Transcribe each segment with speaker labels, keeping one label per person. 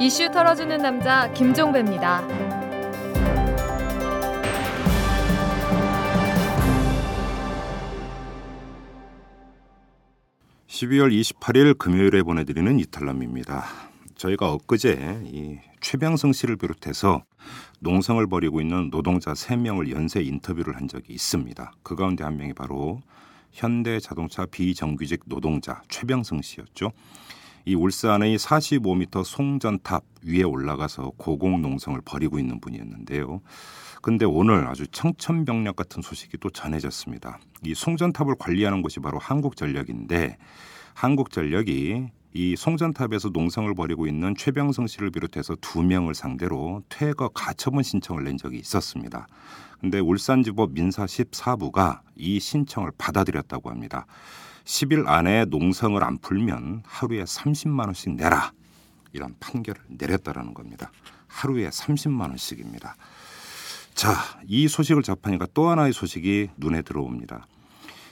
Speaker 1: 이슈 털어주는 남자 김종배입니다.
Speaker 2: 12월 28일 금요일에 보내드리는 이탈남입니다. 저희가 엊그제 이 최병성 씨를 비롯해서 농성을 벌이고 있는 노동자 3명을 연쇄 인터뷰를 한 적이 있습니다. 그 가운데 한 명이 바로 현대자동차 비정규직 노동자 최병성 씨였죠. 이 울산의 45m 송전탑 위에 올라가서 고공 농성을 벌이고 있는 분이었는데요. 근데 오늘 아주 청천벽력 같은 소식이 또 전해졌습니다. 이 송전탑을 관리하는 곳이 바로 한국전력인데 한국전력이 이 송전탑에서 농성을 벌이고 있는 최병성 씨를 비롯해서 두 명을 상대로 퇴거 가처분 신청을 낸 적이 있었습니다. 근데 울산지법 민사 14부가 이 신청을 받아들였다고 합니다. 10일 안에 농성을 안 풀면 하루에 30만 원씩 내라. 이런 판결을 내렸다라는 겁니다. 하루에 30만 원씩입니다. 자, 이 소식을 접하니까 또 하나의 소식이 눈에 들어옵니다.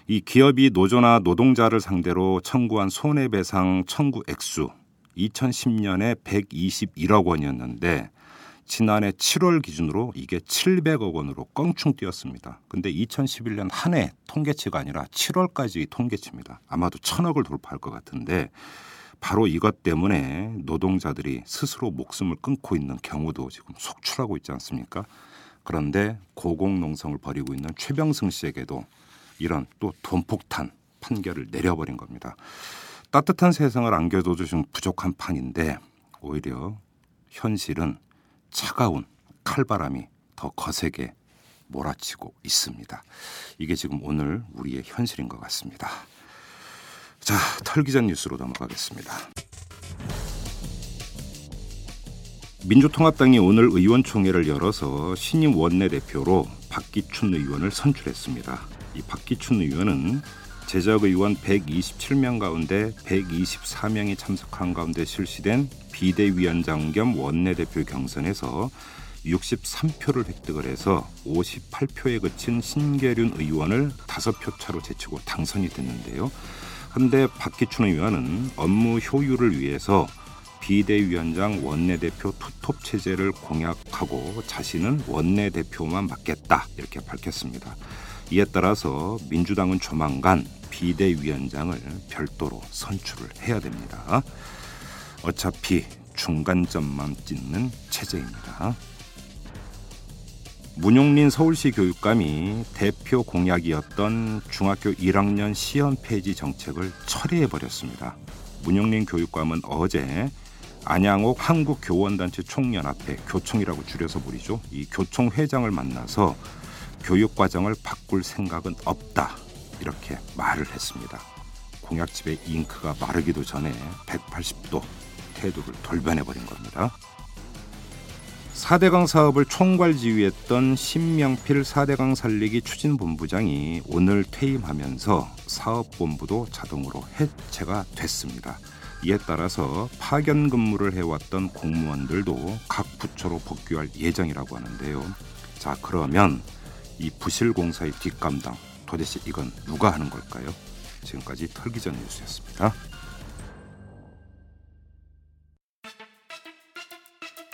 Speaker 2: 이 기업이 노조나 노동자를 상대로 청구한 손해배상 청구 액수 2010년에 121억 원이었는데 지난해 7월 기준으로 이게 700억 원으로 껑충 뛰었습니다. 근데 2011년 한 해 통계치가 아니라 7월까지 통계치입니다. 아마도 천억을 돌파할 것 같은데 바로 이것 때문에 노동자들이 스스로 목숨을 끊고 있는 경우도 지금 속출하고 있지 않습니까? 그런데 고공농성을 벌이고 있는 최병승 씨에게도 이런 또 돈폭탄 판결을 내려버린 겁니다. 따뜻한 세상을 안겨줘도 좀 부족한 판인데 오히려 현실은 차가운 칼바람이 더 거세게 몰아치고 있습니다. 이게 지금 오늘 우리의 현실인 것 같습니다. 자, 털기전 뉴스로 넘어가겠습니다. 민주통합당이 오늘 의원총회를 열어서 신임 원내대표로 박기춘 의원을 선출했습니다. 이 박기춘 의원은 제적 의원 127명 가운데 124명이 참석한 가운데 실시된 비대위원장 겸 원내대표 경선에서 63표를 획득을 해서 58표에 그친 신계륜 의원을 5표 차로 제치고 당선이 됐는데요. 그런데 박기춘 의원은 업무 효율을 위해서 비대위원장 원내대표 투톱 체제를 공약하고 자신은 원내대표만 맡겠다 이렇게 밝혔습니다. 이에 따라서 민주당은 조만간 비대위원장을 별도로 선출을 해야 됩니다. 어차피 중간점만 찍는 체제입니다. 문용린 서울시 교육감이 대표 공약이었던 중학교 1학년 시험 폐지 정책을 처리해 버렸습니다. 문용린 교육감은 어제 안양옥 한국교원단체 총연합회 교총이라고 줄여서 부리죠. 이 교총 회장을 만나서 교육 과정을 바꿀 생각은 없다 이렇게 말을 했습니다. 공약집의 잉크가 마르기도 전에 180도 태도를 돌변해 버린 겁니다. 4대강 사업을 총괄 지휘했던 신명필 4대강 살리기 추진본부장이 오늘 퇴임하면서 사업본부도 자동으로 해체가 됐습니다. 이에 따라서 파견 근무를 해왔던 공무원들도 각 부처로 복귀할 예정이라고 하는데요. 자, 그러면 이 부실 공사의 뒷감당 도대체 이건 누가 하는 걸까요? 지금까지 털기전 뉴스였습니다.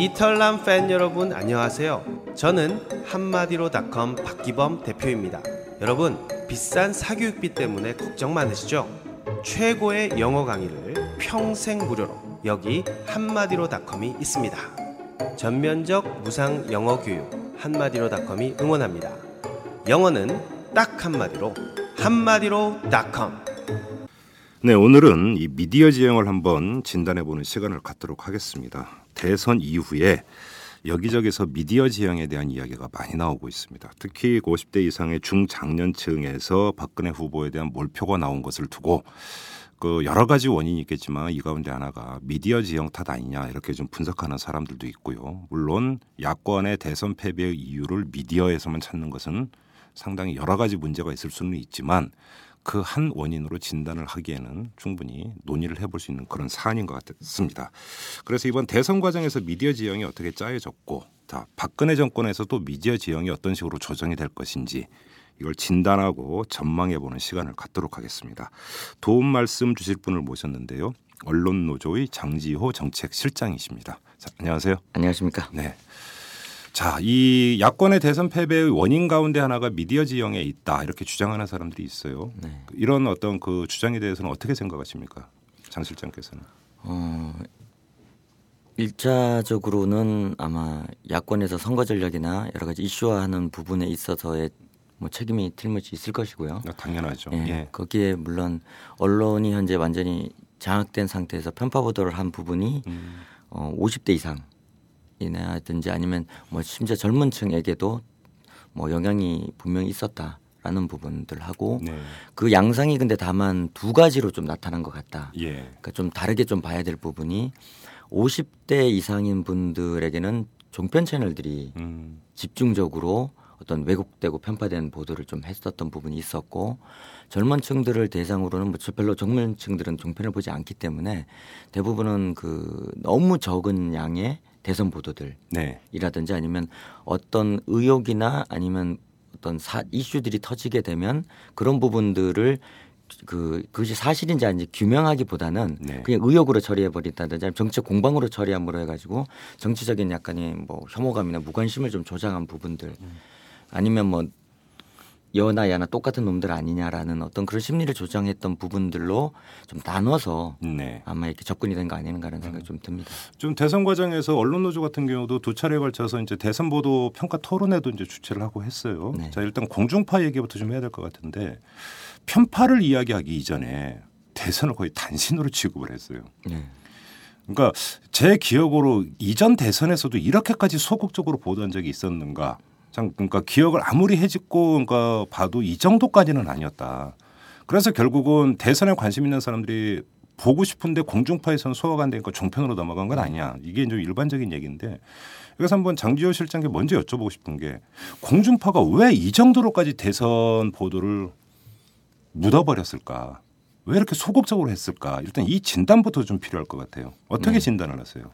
Speaker 3: 이털남 팬 여러분 안녕하세요. 저는 한마디로닷컴 박기범 대표입니다. 여러분 비싼 사교육비 때문에 걱정 많으시죠? 최고의 영어 강의를 평생 무료로 여기 한마디로닷컴이 있습니다. 전면적 무상 영어 교육 한마디로닷컴이 응원합니다. 영어는 딱 한마디로 한마디로닷컴.
Speaker 2: 네, 오늘은 이 미디어 지형을 한번 진단해 보는 시간을 갖도록 하겠습니다. 대선 이후에 여기저기서 미디어 지형에 대한 이야기가 많이 나오고 있습니다. 특히 50대 이상의 중장년층에서 박근혜 후보에 대한 몰표가 나온 것을 두고 그 여러 가지 원인이 있겠지만 이 가운데 하나가 미디어 지형 탓 아니냐 이렇게 좀 분석하는 사람들도 있고요. 물론 야권의 대선 패배의 이유를 미디어에서만 찾는 것은 상당히 여러 가지 문제가 있을 수는 있지만 그 한 원인으로 진단을 하기에는 충분히 논의를 해볼 수 있는 그런 사안인 것 같습니다. 그래서 이번 대선 과정에서 미디어 지형이 어떻게 짜여졌고, 자 박근혜 정권에서도 미디어 지형이 어떤 식으로 조정이 될 것인지 이걸 진단하고 전망해 보는 시간을 갖도록 하겠습니다. 도움 말씀 주실 분을 모셨는데요. 언론 노조의 장지호 정책실장이십니다. 자, 안녕하세요.
Speaker 4: 안녕하십니까?
Speaker 2: 네. 자, 이 야권의 대선 패배의 원인 가운데 하나가 미디어 지형에 있다 이렇게 주장하는 사람들이 있어요.
Speaker 4: 네.
Speaker 2: 이런 어떤 그 주장에 대해서는 어떻게 생각하십니까, 장 실장께서는?
Speaker 4: 어, 일차적으로는 아마 야권에서 선거 전략이나 여러 가지 이슈화하는 부분에 있어서의 뭐 책임이 틀림없이 있을 것이고요.
Speaker 2: 아, 당연하죠.
Speaker 4: 예,
Speaker 2: 예.
Speaker 4: 거기에 물론 언론이 현재 완전히 장악된 상태에서 편파 보도를 한 부분이
Speaker 2: 음,
Speaker 4: 어, 50대 이상 이나든지 아니면 뭐 심지어 젊은 층에게도 뭐 영향이 분명히 있었다 라는 부분들 하고
Speaker 2: 네.
Speaker 4: 그 양상이 근데 다만 두 가지로 좀 나타난 것 같다.
Speaker 2: 예.
Speaker 4: 그러니까 좀 다르게 좀 봐야 될 부분이 50대 이상인 분들에게는 종편 채널들이
Speaker 2: 음,
Speaker 4: 집중적으로 어떤 왜곡되고 편파된 보도를 좀 했었던 부분이 있었고 젊은 층들을 대상으로는 뭐 별로 젊은 층들은 종편을 보지 않기 때문에 대부분은 그 너무 적은 양의 대선 보도들이라든지
Speaker 2: 네.
Speaker 4: 아니면 어떤 의혹이나 아니면 어떤 사, 이슈들이 터지게 되면 그런 부분들을 그 그것이 사실인지 아닌지 규명하기보다는
Speaker 2: 네.
Speaker 4: 그냥 의혹으로 처리해 버린다든지 아니면 정치 공방으로 처리함으로 해가지고 정치적인 약간의 뭐 혐오감이나 무관심을 좀 조장한 부분들 아니면 뭐 여나 야나 똑같은 놈들 아니냐라는 어떤 그런 심리를 조장했던 부분들로 좀 나눠서
Speaker 2: 네.
Speaker 4: 아마 이렇게 접근이 된 거 아닌가라는 생각이 좀 듭니다.
Speaker 2: 좀 대선 과정에서 언론 노조 같은 경우도 두 차례에 걸쳐서 이제 대선 보도 평가 토론회도 이제 주최를 하고 했어요.
Speaker 4: 네.
Speaker 2: 자 일단 공중파 얘기부터 좀 해야 될 것 같은데 편파를 이야기하기 이전에 대선을 거의 단신으로 취급을 했어요.
Speaker 4: 네.
Speaker 2: 그러니까 제 기억으로 이전 대선에서도 이렇게까지 소극적으로 보도한 적이 있었는가? 참 그러니까 기억을 아무리 해짓고 그러니까 봐도 이 정도까지는 아니었다. 그래서 결국은 대선에 관심 있는 사람들이 보고 싶은데 공중파에서는 소화가 안 되니까 종편으로 넘어간 건 아니야. 이게 좀 일반적인 얘기인데 그래서 한번 장지호 실장께 먼저 여쭤보고 싶은 게 공중파가 왜 이 정도로까지 대선 보도를 묻어버렸을까? 왜 이렇게 소극적으로 했을까? 일단 이 진단부터 좀 필요할 것 같아요. 어떻게
Speaker 4: 네.
Speaker 2: 진단을 하세요?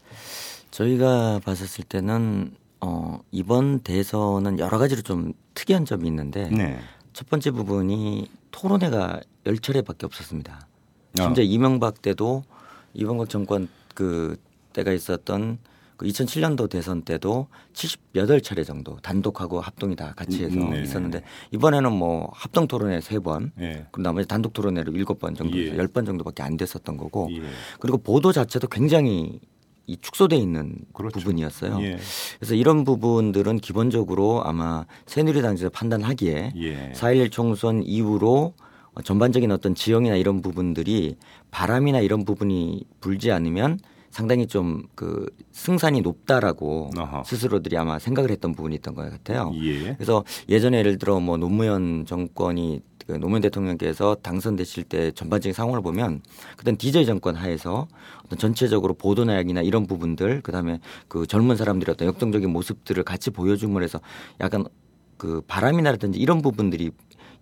Speaker 4: 저희가 봤었을 때는 어, 이번 대선은 여러 가지로 좀 특이한 점이 있는데
Speaker 2: 네.
Speaker 4: 첫 번째 부분이 토론회가 열 차례밖에 없었습니다.
Speaker 2: 아.
Speaker 4: 심지어 이명박 때도 이명박 정권 그 때가 있었던 그 2007년도 대선 때도 78차례 정도 단독하고 합동이 다 같이 해서
Speaker 2: 음, 네네.
Speaker 4: 있었는데 이번에는 뭐 합동 토론회 세 번,
Speaker 2: 예.
Speaker 4: 그리고 나머지 단독 토론회로 일곱 번 정도,
Speaker 2: 예.
Speaker 4: 열번 정도밖에 안 됐었던 거고
Speaker 2: 예.
Speaker 4: 그리고 보도 자체도 굉장히 이 축소돼 있는
Speaker 2: 그렇죠.
Speaker 4: 부분이었어요.
Speaker 2: 예.
Speaker 4: 그래서 이런 부분들은 기본적으로 아마 새누리당에서 판단하기에
Speaker 2: 예.
Speaker 4: 4.11 총선 이후로 어, 전반적인 어떤 지형이나 이런 부분들이 바람이나 이런 부분이 불지 않으면 상당히 좀 그 승산이 높다라고
Speaker 2: 아하.
Speaker 4: 스스로들이 아마 생각을 했던 부분이 있던 것 같아요.
Speaker 2: 예.
Speaker 4: 그래서 예전에 예를 들어 뭐 노무현 정권이 그 노무현 대통령께서 당선되실 때 전반적인 상황을 보면 그땐 디저이 정권 하에서 어떤 전체적으로 보도 내역이나 이런 부분들 그다음에 그 젊은 사람들의 어떤 역동적인 모습들을 같이 보여줌으로 해서 약간 그 바람이 나라든지 이런 부분들이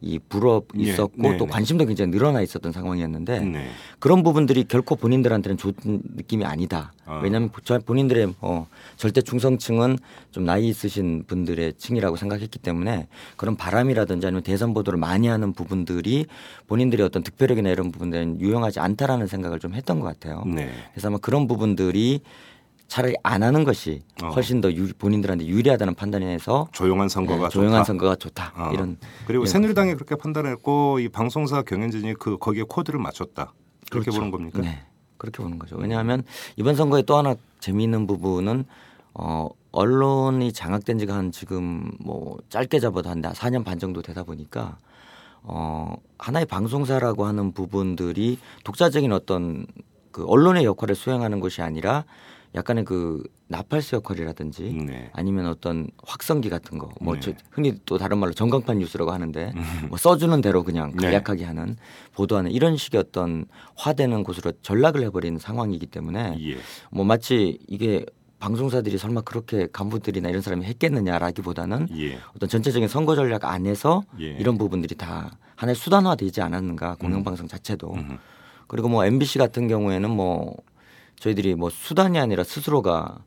Speaker 4: 이 불어
Speaker 2: 예,
Speaker 4: 있었고
Speaker 2: 네,
Speaker 4: 또
Speaker 2: 네.
Speaker 4: 관심도 굉장히 늘어나 있었던 상황이었는데
Speaker 2: 네.
Speaker 4: 그런 부분들이 결코 본인들한테는 좋은 느낌이 아니다.
Speaker 2: 아.
Speaker 4: 왜냐하면 저- 본인들의 어, 절대 충성층은 좀 나이 있으신 분들의 층이라고 생각했기 때문에 그런 바람이라든지 아니면 대선 보도를 많이 하는 부분들이 본인들의 어떤 득표력이나 이런 부분들은 유용하지 않다라는 생각을 좀 했던 것 같아요.
Speaker 2: 네.
Speaker 4: 그래서 아마 그런 부분들이 차라리 안 하는 것이
Speaker 2: 어.
Speaker 4: 훨씬 더 유, 본인들한테 유리하다는 판단에서
Speaker 2: 조용한 선거가
Speaker 4: 네, 조용한
Speaker 2: 좋다.
Speaker 4: 선거가 좋다
Speaker 2: 어.
Speaker 4: 이런
Speaker 2: 그리고
Speaker 4: 이런
Speaker 2: 새누리당이 그렇게 판단했고 이 방송사 경영진이 그 거기에 코드를 맞췄다. 그렇게
Speaker 4: 그렇죠.
Speaker 2: 보는 겁니까?
Speaker 4: 네, 그렇게 보는 거죠. 왜냐하면 이번 선거에 또 하나 재미있는 부분은 어 언론이 장악된 지가 한 지금 뭐 짧게 잡아도 한 4년 반 정도 되다 보니까 어 하나의 방송사라고 하는 부분들이 독자적인 어떤 그 언론의 역할을 수행하는 것이 아니라 약간의 그 나팔수 역할이라든지
Speaker 2: 네.
Speaker 4: 아니면 어떤 확성기 같은 거, 뭐
Speaker 2: 네.
Speaker 4: 저- 흔히 또 다른 말로 전광판 뉴스라고 하는데 뭐 써주는 대로 그냥
Speaker 2: 음. 네.
Speaker 4: 간략하게 하는 보도하는 이런 식의 어떤 화되는 곳으로 전락을 해버리는 상황이기 때문에
Speaker 2: 예.
Speaker 4: 뭐 마치 이게 방송사들이 설마 그렇게 간부들이나 이런 사람이 했겠느냐라기보다는
Speaker 2: 예.
Speaker 4: 어떤 전체적인 선거 전략 안에서
Speaker 2: 예.
Speaker 4: 이런 부분들이 다 하나의 수단화되지 않았는가 공영방송 자체도
Speaker 2: 음.
Speaker 4: 그리고 뭐 MBC 같은 경우에는 뭐 저희들이 뭐 수단이 아니라 스스로가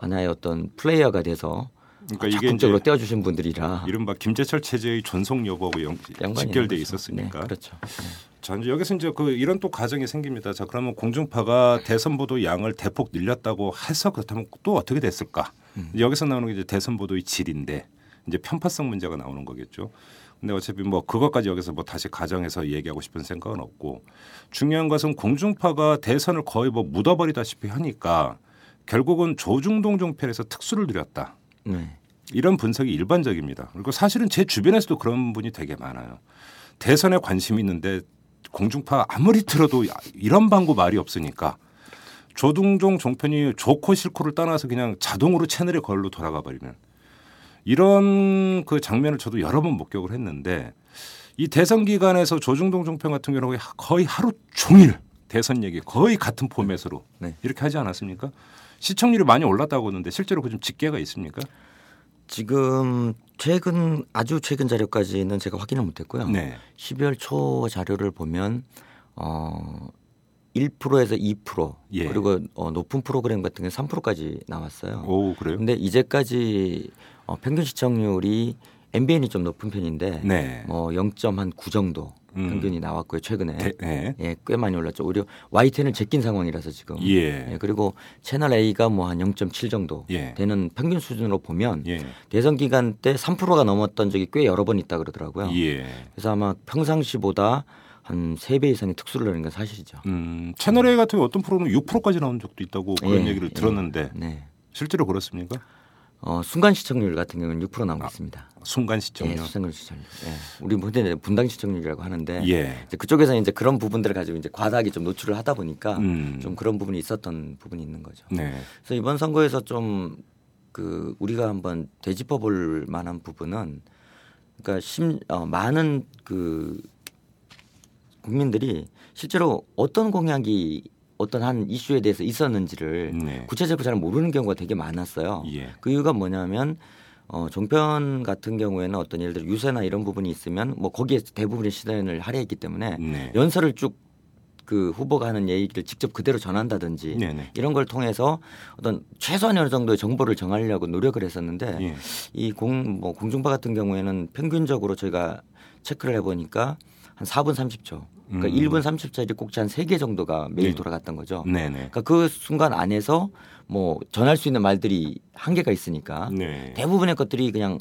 Speaker 4: 하나의 어떤 플레이어가 돼서
Speaker 2: 그러니까
Speaker 4: 적극적으로 떼어주신 분들이라
Speaker 2: 이른바 김재철 체제의 전속 여부하고 연, 직결돼. 있었으니까.
Speaker 4: 네, 그렇죠.
Speaker 2: 자 이제 여기서 이제 그 이런 또 과정이 생깁니다. 자 그러면 공중파가 대선 보도 양을 대폭 늘렸다고 해서 그렇다면 또 어떻게 됐을까?
Speaker 4: 음.
Speaker 2: 여기서 나오는 게 이제 대선 보도의 질인데 이제 편파성 문제가 나오는 거겠죠. 근데 어차피 뭐 그것까지 여기서 뭐 다시 가정해서 얘기하고 싶은 생각은 없고 중요한 것은 공중파가 대선을 거의 뭐 묻어버리다시피 하니까 결국은 조중동 종편에서 특수를 들였다.
Speaker 4: 네.
Speaker 2: 이런 분석이 일반적입니다. 그리고 사실은 제 주변에서도 그런 분이 되게 많아요. 대선에 관심이 있는데 공중파 아무리 들어도 이런 방구 말이 없으니까 조중동 종편이 좋고 싫고를 떠나서 그냥 자동으로 채널의 걸로 돌아가 버리는 이런 그 장면을 저도 여러 번 목격을 했는데 이 대선 기간에서 조중동 종편 같은 경우는 거의 하루 종일 대선 얘기 거의 같은 포맷으로
Speaker 4: 네.
Speaker 2: 이렇게 하지 않았습니까? 시청률이 많이 올랐다고 하는데 실제로 그좀 직계가 있습니까?
Speaker 4: 지금 최근 아주 최근 자료까지는 제가 확인을 못했고요.
Speaker 2: 네.
Speaker 4: 12월 초 자료를 보면 어 1%에서 2%
Speaker 2: 예.
Speaker 4: 그리고 어, 높은 프로그램 같은 게 3%까지 나왔어요.
Speaker 2: 오 그래요?
Speaker 4: 근데 이제까지 어, 평균 시청률이 MBN이 좀 높은 편인데
Speaker 2: 네.
Speaker 4: 뭐0.9 정도
Speaker 2: 음.
Speaker 4: 평균이 나왔고요 최근에
Speaker 2: 대- 네.
Speaker 4: 예, 꽤 많이 올랐죠. 오히려 YTN을 제낀 상황이라서 지금
Speaker 2: 예.
Speaker 4: 그리고 채널 A가 뭐 한 0.7 정도
Speaker 2: 예.
Speaker 4: 되는 평균 수준으로 보면
Speaker 2: 예.
Speaker 4: 대선 기간 때 3%가 넘었던 적이 꽤 여러 번 있다 그러더라고요.
Speaker 2: 예.
Speaker 4: 그래서 아마 평상시보다 한세배 이상의 특수를 내는 건 사실이죠.
Speaker 2: 음, 채널 A 같은 어떤 프로는 6%까지 나온 적도 있다고 그런
Speaker 4: 예,
Speaker 2: 얘기를
Speaker 4: 예.
Speaker 2: 들었는데
Speaker 4: 네.
Speaker 2: 실제로 그렇습니까?
Speaker 4: 어, 순간 시청률 같은 경우는 6% 나오고 있습니다.
Speaker 2: 순간
Speaker 4: 예,
Speaker 2: 시청률.
Speaker 4: 순간 시청률. 예. 우리 보통 분당 시청률이라고 하는데
Speaker 2: 예.
Speaker 4: 이제 그쪽에서 이제 그런 부분들을 가지고 이제 과다하게 좀 노출을 하다 보니까
Speaker 2: 음.
Speaker 4: 좀 그런 부분이 있었던 부분이 있는 거죠.
Speaker 2: 네.
Speaker 4: 그래서 이번 선거에서 좀 그 우리가 한번 되짚어 볼 만한 부분은 그러니까 심, 어, 많은 그 국민들이 실제로 어떤 공약이 어떤 한 이슈에 대해서 있었는지를
Speaker 2: 네.
Speaker 4: 구체적으로 잘 모르는 경우가 되게 많았어요.
Speaker 2: 예.
Speaker 4: 그 이유가 뭐냐면 어, 종편 같은 경우에는 어떤 예를 들어 유세나 이런 부분이 있으면 뭐 거기에 대부분의 시선을 할애했기 때문에
Speaker 2: 네.
Speaker 4: 연설을 쭉 그 후보가 하는 얘기를 직접 그대로 전한다든지
Speaker 2: 네네.
Speaker 4: 이런 걸 통해서 어떤 최소한 어느 정도의 정보를 정하려고 노력을 했었는데
Speaker 2: 예.
Speaker 4: 이공 뭐 공중파 같은 경우에는 평균적으로 저희가 체크를 해보니까 한 4분 30초 그러니까
Speaker 2: 음.
Speaker 4: 1분 30초짜리 꼭지 한 3개 정도가 매일
Speaker 2: 네.
Speaker 4: 돌아갔던 거죠.
Speaker 2: 네네.
Speaker 4: 그러니까 그 순간 안에서 뭐 전할 수 있는 말들이 한계가 있으니까
Speaker 2: 네.
Speaker 4: 대부분의 것들이 그냥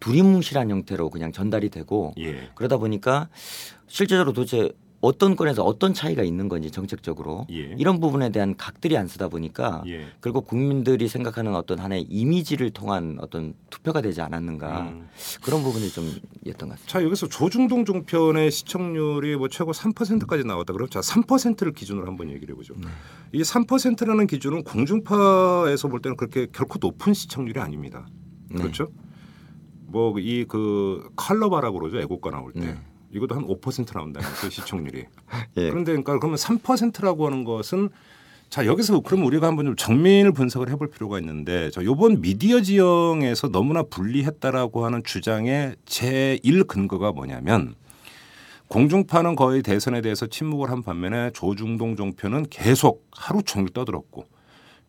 Speaker 4: 두리뭉실한 형태로 그냥 전달이 되고
Speaker 2: 예.
Speaker 4: 그러다 보니까 실제적으로 도대체 어떤 건에서 어떤 차이가 있는 건지 정책적으로
Speaker 2: 예.
Speaker 4: 이런 부분에 대한 각들이 안 쓰다 보니까
Speaker 2: 예.
Speaker 4: 결국 국민들이 생각하는 어떤 하나의 이미지를 통한 어떤 투표가 되지 않았는가
Speaker 2: 음.
Speaker 4: 그런 부분이 좀 있던 것 같습니다.
Speaker 2: 자 여기서 조중동 종편의 시청률이 뭐 최고 3%까지 나왔다 그럼 자 3%를 기준으로 한번 얘기를 해보죠.
Speaker 4: 네.
Speaker 2: 이 3%라는 기준은 공중파에서 볼 때는 그렇게 결코 높은 시청률이 아닙니다.
Speaker 4: 네.
Speaker 2: 그렇죠? 뭐이그 컬러바라고 그러죠 애국가 나올 때
Speaker 4: 네.
Speaker 2: 이것도 한 5% 나온다는 그 시청률이.
Speaker 4: 예.
Speaker 2: 그런데 그러니까 그러면 3%라고 하는 것은 자 여기서 그럼 우리가 한번 좀 정밀 분석을 해볼 필요가 있는데 저 요번 미디어 지형에서 너무나 불리했다라고 하는 주장의 제1 근거가 뭐냐면 공중파는 거의 대선에 대해서 침묵을 한 반면에 조중동 종편은 계속 하루 종일 떠들었고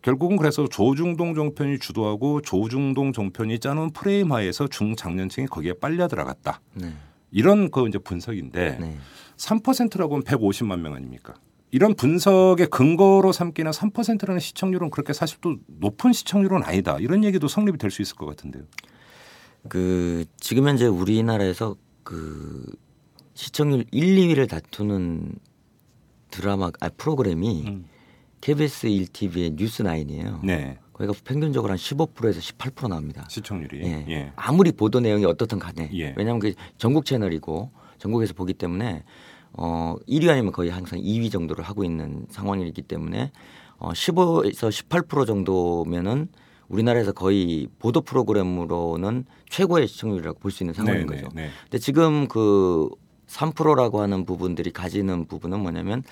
Speaker 2: 결국은 그래서 조중동 종편이 주도하고 조중동 종편이 짜놓은 프레임 하에서 중장년층이 거기에 빨려 들어갔다.
Speaker 4: 네.
Speaker 2: 이런 그 이제 분석인데
Speaker 4: 네.
Speaker 2: 3%라고 하면 150만 명 아닙니까? 이런 분석의 근거로 삼기는 3%라는 시청률은 그렇게 사실 또 높은 시청률은 아니다. 이런 얘기도 성립이 될 수 있을 것 같은데요.
Speaker 4: 그 지금 현재 우리나라에서 그 시청률 1, 2위를 다투는 드라마 아 프로그램이
Speaker 2: 음.
Speaker 4: KBS 1TV의 뉴스 9이에요.
Speaker 2: 네.
Speaker 4: 거기가 평균적으로 한 15%에서 18% 나옵니다.
Speaker 2: 시청률이.
Speaker 4: 예.
Speaker 2: 예.
Speaker 4: 아무리 보도 내용이 어떻든 간에
Speaker 2: 예.
Speaker 4: 왜냐하면 그 전국 채널이고 전국에서 보기 때문에 어 1위 아니면 거의 항상 2위 정도를 하고 있는 상황이기 때문에 어 15에서 18% 정도면은 우리나라에서 거의 보도 프로그램으로는 최고의 시청률이라고 볼 수 있는 상황인
Speaker 2: 네,
Speaker 4: 거죠.
Speaker 2: 네, 네.
Speaker 4: 근데 지금 그 3%라고 하는 부분들이 가지는 부분은 뭐냐면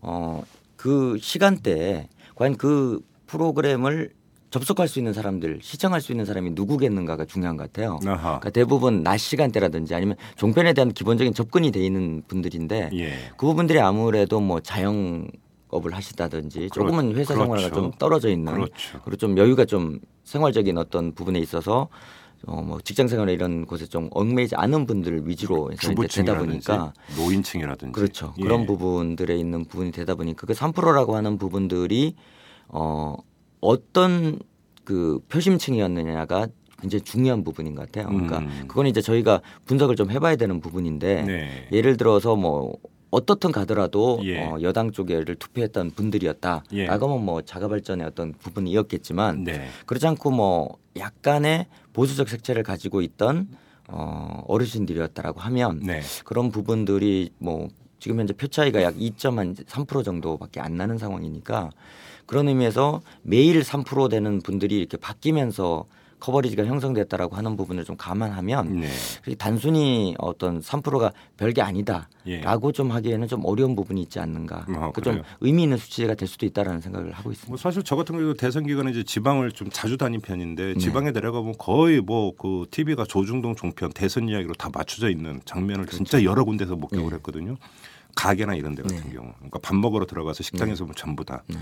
Speaker 4: 어 그 시간대에 과연 그 프로그램을 접속할 수 있는 사람들, 시청할 수 있는 사람이 누구겠는가가 중요한 것 같아요.
Speaker 2: 아하.
Speaker 4: 그러니까 대부분 낮 시간대라든지 아니면 종편에 대한 기본적인 접근이 돼 있는 분들인데
Speaker 2: 예.
Speaker 4: 그 부분들이 아무래도 뭐 자영 업을 하시다든지 조금은 회사
Speaker 2: 그렇죠.
Speaker 4: 생활과 좀 떨어져 있는
Speaker 2: 그렇죠.
Speaker 4: 그리고 좀 여유가 좀 생활적인 어떤 부분에 있어서 어뭐 직장 생활이나 이런 곳에 좀 얽매이지 않은 분들 위주로 이제 되다 보니까
Speaker 2: 노인층이라든지
Speaker 4: 그렇죠.
Speaker 2: 예.
Speaker 4: 그런 부분들에 있는 부분이 되다 보니까 그 3%라고 하는 부분들이 어 어떤 그 표심층이었느냐가 굉장히 중요한 부분인 것 같아요. 그러니까
Speaker 2: 음.
Speaker 4: 그건 이제 저희가 분석을 좀 해봐야 되는 부분인데
Speaker 2: 네.
Speaker 4: 예를 들어서 뭐 어떻든 가더라도
Speaker 2: 예.
Speaker 4: 어, 여당 쪽에를 투표했던 분들이었다.
Speaker 2: 예.
Speaker 4: 라고 하면 뭐 자가 발전의 어떤 부분이었겠지만
Speaker 2: 네.
Speaker 4: 그렇지 않고 뭐 약간의 보수적 색채를 가지고 있던 어, 어르신들이었다라고 하면
Speaker 2: 네.
Speaker 4: 그런 부분들이 뭐 지금 현재 표 차이가 약 2.3% 정도밖에 안 나는 상황이니까 그런 의미에서 매일 3% 되는 분들이 이렇게 바뀌면서 커버리지가 형성됐다라고 하는 부분을 좀 감안하면
Speaker 2: 네.
Speaker 4: 단순히 어떤 3%가 별게 아니다라고
Speaker 2: 예.
Speaker 4: 좀 하기에는 좀 어려운 부분이 있지 않는가.
Speaker 2: 아,
Speaker 4: 그좀
Speaker 2: 그래요?
Speaker 4: 의미 있는 수치가 될 수도 있다라는 생각을 하고 있습니다.
Speaker 2: 뭐 사실 저 같은 경우도 대선 기간에 이제 지방을 좀 자주 다닌 편인데
Speaker 4: 네.
Speaker 2: 지방에 내려가면 거의 뭐 그 TV가 조중동 종편 대선 이야기로 다 맞춰져 있는 장면을 진짜 여러 군데서 목격을
Speaker 4: 그렇죠. 네.
Speaker 2: 했거든요. 가게나 이런 데 같은 경우. 그러니까 밥 먹으러 들어가서 식당에서 보면 전부 다.
Speaker 4: 네.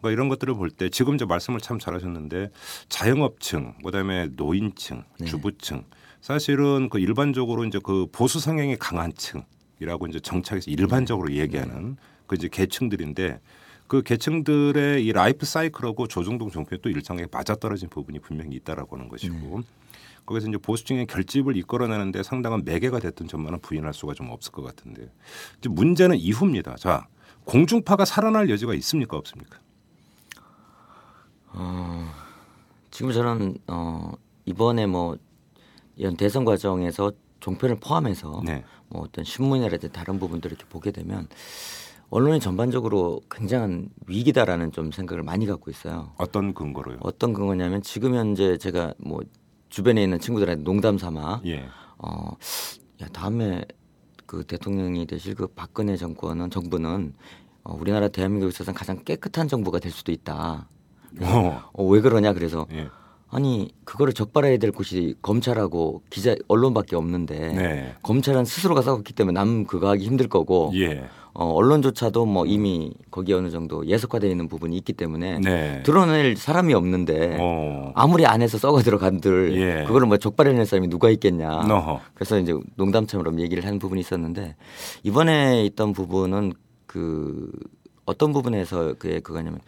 Speaker 2: 그러니까 이런 것들을 볼 때 지금 이제 말씀을 참 잘하셨는데 자영업층, 그다음에 노인층,
Speaker 4: 네.
Speaker 2: 주부층 사실은 그 일반적으로 이제 그 보수 성향이 강한 층이라고 이제 정착해서 일반적으로 얘기하는 그 이제 계층들인데 그 계층들의 이 라이프 사이클하고 조중동 종편이 또 일정하게 맞아떨어진 부분이 분명히 있다라고 하는 것이고 거기서 이제 보수층의 결집을 이끌어내는데 상당한 매개가 됐던 점만은 부인할 수가 좀 없을 것 같은데 이제 문제는 이후입니다. 자 공중파가 살아날 여지가 있습니까 없습니까?
Speaker 4: 어, 지금 저는 어, 이번에 뭐 이런 대선 과정에서 종편을 포함해서
Speaker 2: 네.
Speaker 4: 뭐 어떤 신문이라든지 다른 부분들을 이렇게 보게 되면 언론이 전반적으로 굉장한 위기다라는 좀 생각을 많이 갖고 있어요.
Speaker 2: 어떤 근거로요?
Speaker 4: 어떤 근거냐면 지금 현재 제가 뭐 주변에 있는 친구들한테 농담 삼아
Speaker 2: 예.
Speaker 4: 어, 야 다음에 그 대통령이 되실 그 박근혜 정권은 정부는 어, 우리나라 대한민국에 있어서 가장 깨끗한 정부가 될 수도 있다.
Speaker 2: 어.
Speaker 4: 어, 왜 그러냐 그래서
Speaker 2: 예.
Speaker 4: 아니 그거를 적발해야 될 곳이 검찰하고 기자 언론밖에 없는데
Speaker 2: 네.
Speaker 4: 검찰은 스스로가 싸웠기 때문에 남 그거 하기 힘들 거고
Speaker 2: 예.
Speaker 4: 어, 언론조차도 뭐 이미 거기에 어느 정도 예속화되어 있는 부분이 있기 때문에
Speaker 2: 네.
Speaker 4: 드러낼 사람이 없는데
Speaker 2: 어.
Speaker 4: 아무리 안에서 썩어 들어간들
Speaker 2: 예.
Speaker 4: 그거를 뭐 적발해낼 사람이 누가 있겠냐.
Speaker 2: 어허.
Speaker 4: 그래서 이제 농담처럼 얘기를 하는 부분이 있었는데 이번에 있던 부분은 그 어떤 부분에서 그게 그거냐면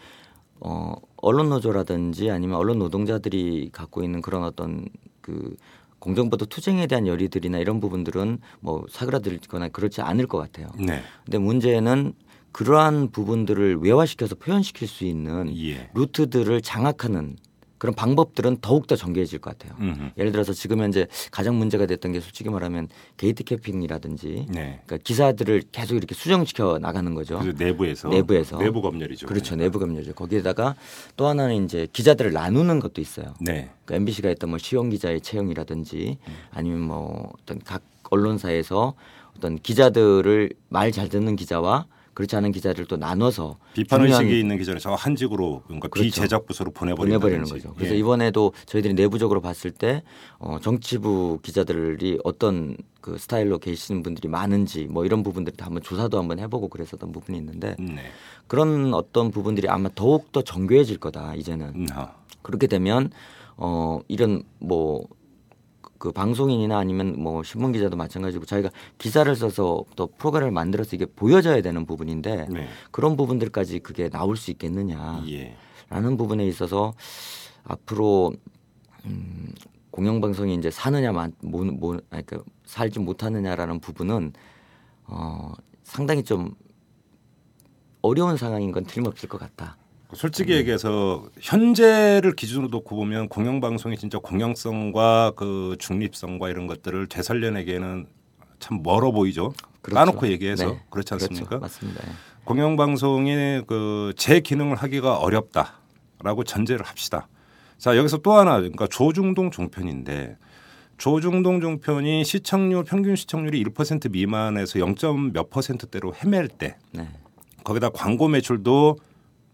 Speaker 4: 어 언론 노조라든지 아니면 언론 노동자들이 갖고 있는 그런 어떤 그 공정보도 투쟁에 대한 열의들이나 이런 부분들은 뭐 사그라들거나 그렇지 않을 것 같아요.
Speaker 2: 네.
Speaker 4: 근데 문제는 그러한 부분들을 외화시켜서 표현시킬 수 있는
Speaker 2: 예.
Speaker 4: 루트들을 장악하는 그런 방법들은 더욱더 정교해질 것 같아요.
Speaker 2: 음흠.
Speaker 4: 예를 들어서 지금 현재 가장 문제가 됐던 게 솔직히 말하면 gatekeeping이라든지
Speaker 2: 네.
Speaker 4: 그러니까 기사들을 계속 이렇게 수정시켜 나가는 거죠.
Speaker 2: 내부에서
Speaker 4: 내부에서.
Speaker 2: 내부 검열이죠.
Speaker 4: 그렇죠. 내부 검열이죠. 거기에다가 또 하나는 이제 기자들을 나누는 것도 있어요.
Speaker 2: 네.
Speaker 4: 그러니까 MBC가 했던 뭐 시용 기자의 채용이라든지
Speaker 2: 음.
Speaker 4: 아니면 뭐 어떤 각 언론사에서 어떤 기자들을 말 잘 듣는 기자와 그렇지 않은 기자를 또 나눠서
Speaker 2: 비판 의식이 있는 기자를 저 한직으로 그러니까
Speaker 4: 그렇죠.
Speaker 2: 비제작 부서로 보내버리는
Speaker 4: 거죠. 그래서
Speaker 2: 예.
Speaker 4: 이번에도 저희들이 내부적으로 봤을 때 어, 정치부 기자들이 어떤 그 스타일로 계시는 분들이 많은지 뭐 이런 부분들을 다 한번 조사도 한번 해보고 그랬었던 부분이 있는데
Speaker 2: 네.
Speaker 4: 그런 어떤 부분들이 아마 더욱 더 정교해질 거다 이제는
Speaker 2: 음, 하.
Speaker 4: 그렇게 되면 어 이런 뭐 그 방송인이나 아니면 뭐 신문 기자도 마찬가지고 자기가 기사를 써서 또 프로그램을 만들어서 이게 보여져야 되는 부분인데
Speaker 2: 네.
Speaker 4: 그런 부분들까지 그게 나올 수 있겠느냐
Speaker 2: 예.
Speaker 4: 라는 부분에 있어서 앞으로 음, 공영방송이 이제 사느냐 만 뭐, 뭐, 아니, 그 살지 못하느냐라는 부분은 어, 상당히 좀 어려운 상황인 건 틀림없을 것 같다.
Speaker 2: 솔직히
Speaker 4: 네.
Speaker 2: 얘기해서 현재를 기준으로 놓고 보면 공영방송이 진짜 공영성과 그 중립성과 이런 것들을 되살려내기에는 참 멀어 보이죠.
Speaker 4: 그렇죠.
Speaker 2: 까놓고 얘기해서
Speaker 4: 네.
Speaker 2: 그렇지 않습니까?
Speaker 4: 그렇죠. 맞습니다. 예.
Speaker 2: 공영방송이 그 제 기능을 하기가 어렵다라고 전제를 합시다. 자 여기서 또 하나 그러니까 조중동 종편인데 조중동 종편이 시청률 평균 시청률이 1% 미만에서 0. 몇 퍼센트대로 헤맬 때
Speaker 4: 네.
Speaker 2: 거기다 광고 매출도